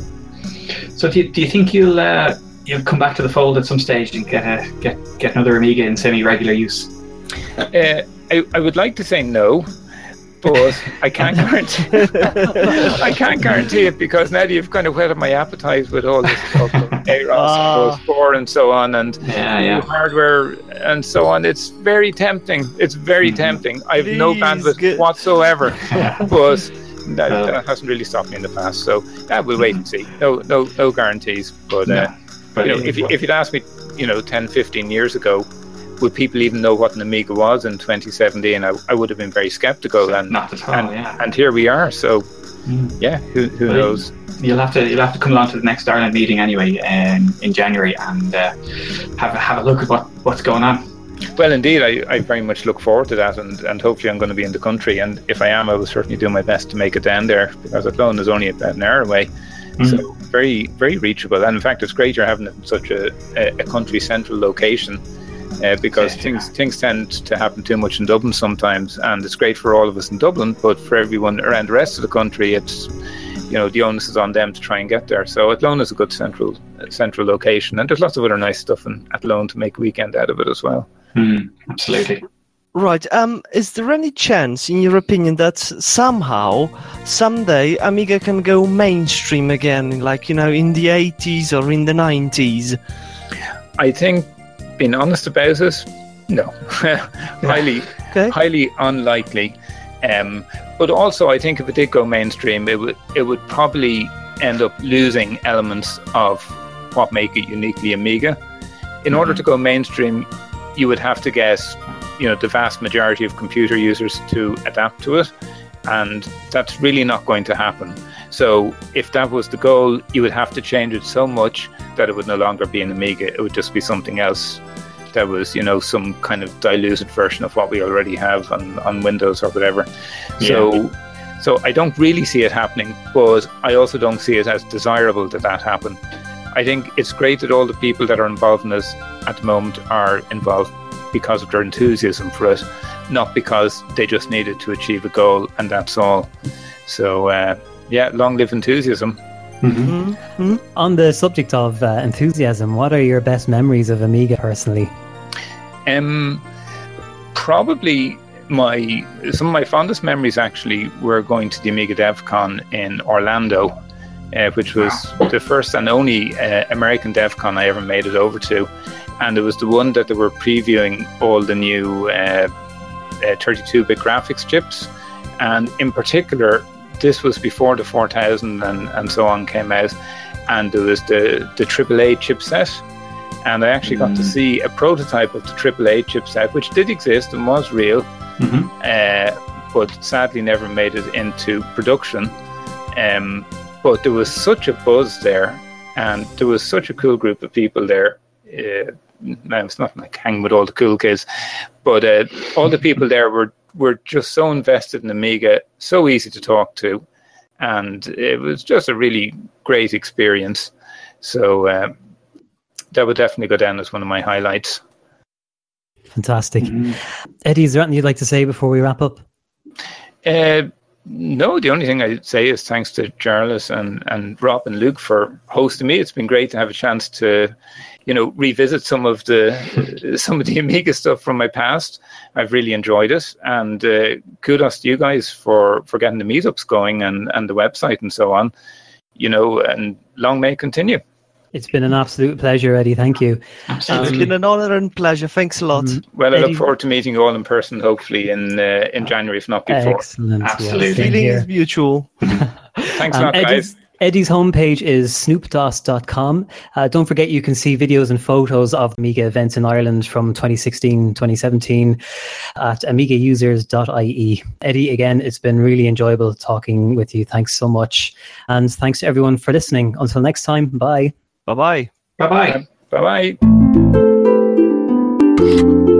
So, do you, do you think you'll uh, you'll come back to the fold at some stage and get a get get another Amiga in semi-regular use? Uh, I, I would like to say no, but I can't guarantee. I can't guarantee it because now you've kind of whetted my appetite with all this talk of AROS Ah. and Four and so on, and Yeah, yeah. hardware and so on. It's very tempting. It's very Mhm. tempting. I have no Please bandwidth get- whatsoever, but that, Well- that hasn't really stopped me in the past. So yeah, we'll wait and see. No, no, no guarantees. But uh, No, but you know, if, you- if you'd asked me, you know, 10, 15 years ago, would people even know what an Amiga was in 2017? I, I would have been very skeptical. And not at all. and, yeah. and here we are. So Mm. yeah, who, who Well, knows? You'll have to you'll have to come along to the next Ireland meeting anyway um, in January and uh, have a, have a look at what, what's going on. Well, indeed, I, I very much look forward to that, and, and hopefully I'm going to be in the country. And if I am, I will certainly do my best to make it down there because Athlone is only about an hour away, Mm. so very very reachable. And in fact, it's great you're having it in such a, a country central location. Uh, because Yeah. things things tend to happen too much in Dublin sometimes, and it's great for all of us in Dublin, but for everyone around the rest of the country, it's you know the onus is on them to try and get there. So Athlone is a good central central location, and there's lots of other nice stuff in Athlone to make a weekend out of it as well. Mm, absolutely. Right. Um, is there any chance, in your opinion, that somehow, someday, Amiga can go mainstream again, like you know, in the '80s or in the '90s? I think, being honest about it, no, highly, Okay. highly unlikely. Um, but also, I think if it did go mainstream, it would it would probably end up losing elements of what make it uniquely Amiga. In order Mhm. to go mainstream, you would have to get, you know, the vast majority of computer users to adapt to it, and that's really not going to happen. So, if that was the goal, you would have to change it so much that it would no longer be an Amiga. It would just be something else that was, you know, some kind of diluted version of what we already have on, on Windows or whatever. So, so I don't really see it happening, but I also don't see it as desirable that that happen. I think it's great that all the people that are involved in this at the moment are involved because of their enthusiasm for it, not because they just needed to achieve a goal and that's all. So, uh, yeah, long live enthusiasm. Mhm. hmm On the subject of uh, enthusiasm, what are your best memories of Amiga personally? Um, probably my some of my fondest memories actually were going to the Amiga DevCon in Orlando, uh, which was the first and only uh, American DevCon I ever made it over to, and it was the one that they were previewing all the new uh, uh, 32-bit graphics chips, and in particular, this was before the 4000 and, and so on came out, and there was the the AAA chipset and I actually got to Mm. see a prototype of the AAA chipset, which did exist and was real, Mhm. uh, but sadly never made it into production. Um, but there was such a buzz there, and there was such a cool group of people there. Uh, now it's not like hanging with all the cool kids, but uh, all the people there were were just so invested in Amiga, so easy to talk to, and it was just a really great experience. So uh, that would definitely go down as one of my highlights. Fantastic. Mhm. Eddie, is there anything you'd like to say before we wrap up? Uh, no, the only thing I'd say is thanks to Charles and, and Rob and Luke for hosting me. It's been great to have a chance to, you know, revisit some of the some of the Amiga stuff from my past. I've really enjoyed it, and uh, kudos to you guys for for getting the meetups going and and the website and so on. You know, and long may it continue. It's been an absolute pleasure, Eddie. Thank you. Absolutely. It's been an honor and pleasure. Thanks a lot. Mm, Well, I Eddie- look forward to meeting you all in person, hopefully in uh, in January, if not before. Excellent. Absolutely. same Feeling here. is mutual. Thanks a Um, lot, Eddie's, guys. Eddie's homepage is snoopdos.com. Uh, don't forget you can see videos and photos of Amiga events in Ireland from 2016, 2017 at amigausers.ie. Eddie, again, it's been really enjoyable talking with you. Thanks so much. And thanks to everyone for listening. Until next time, bye. Bye bye. Bye bye. Bye bye.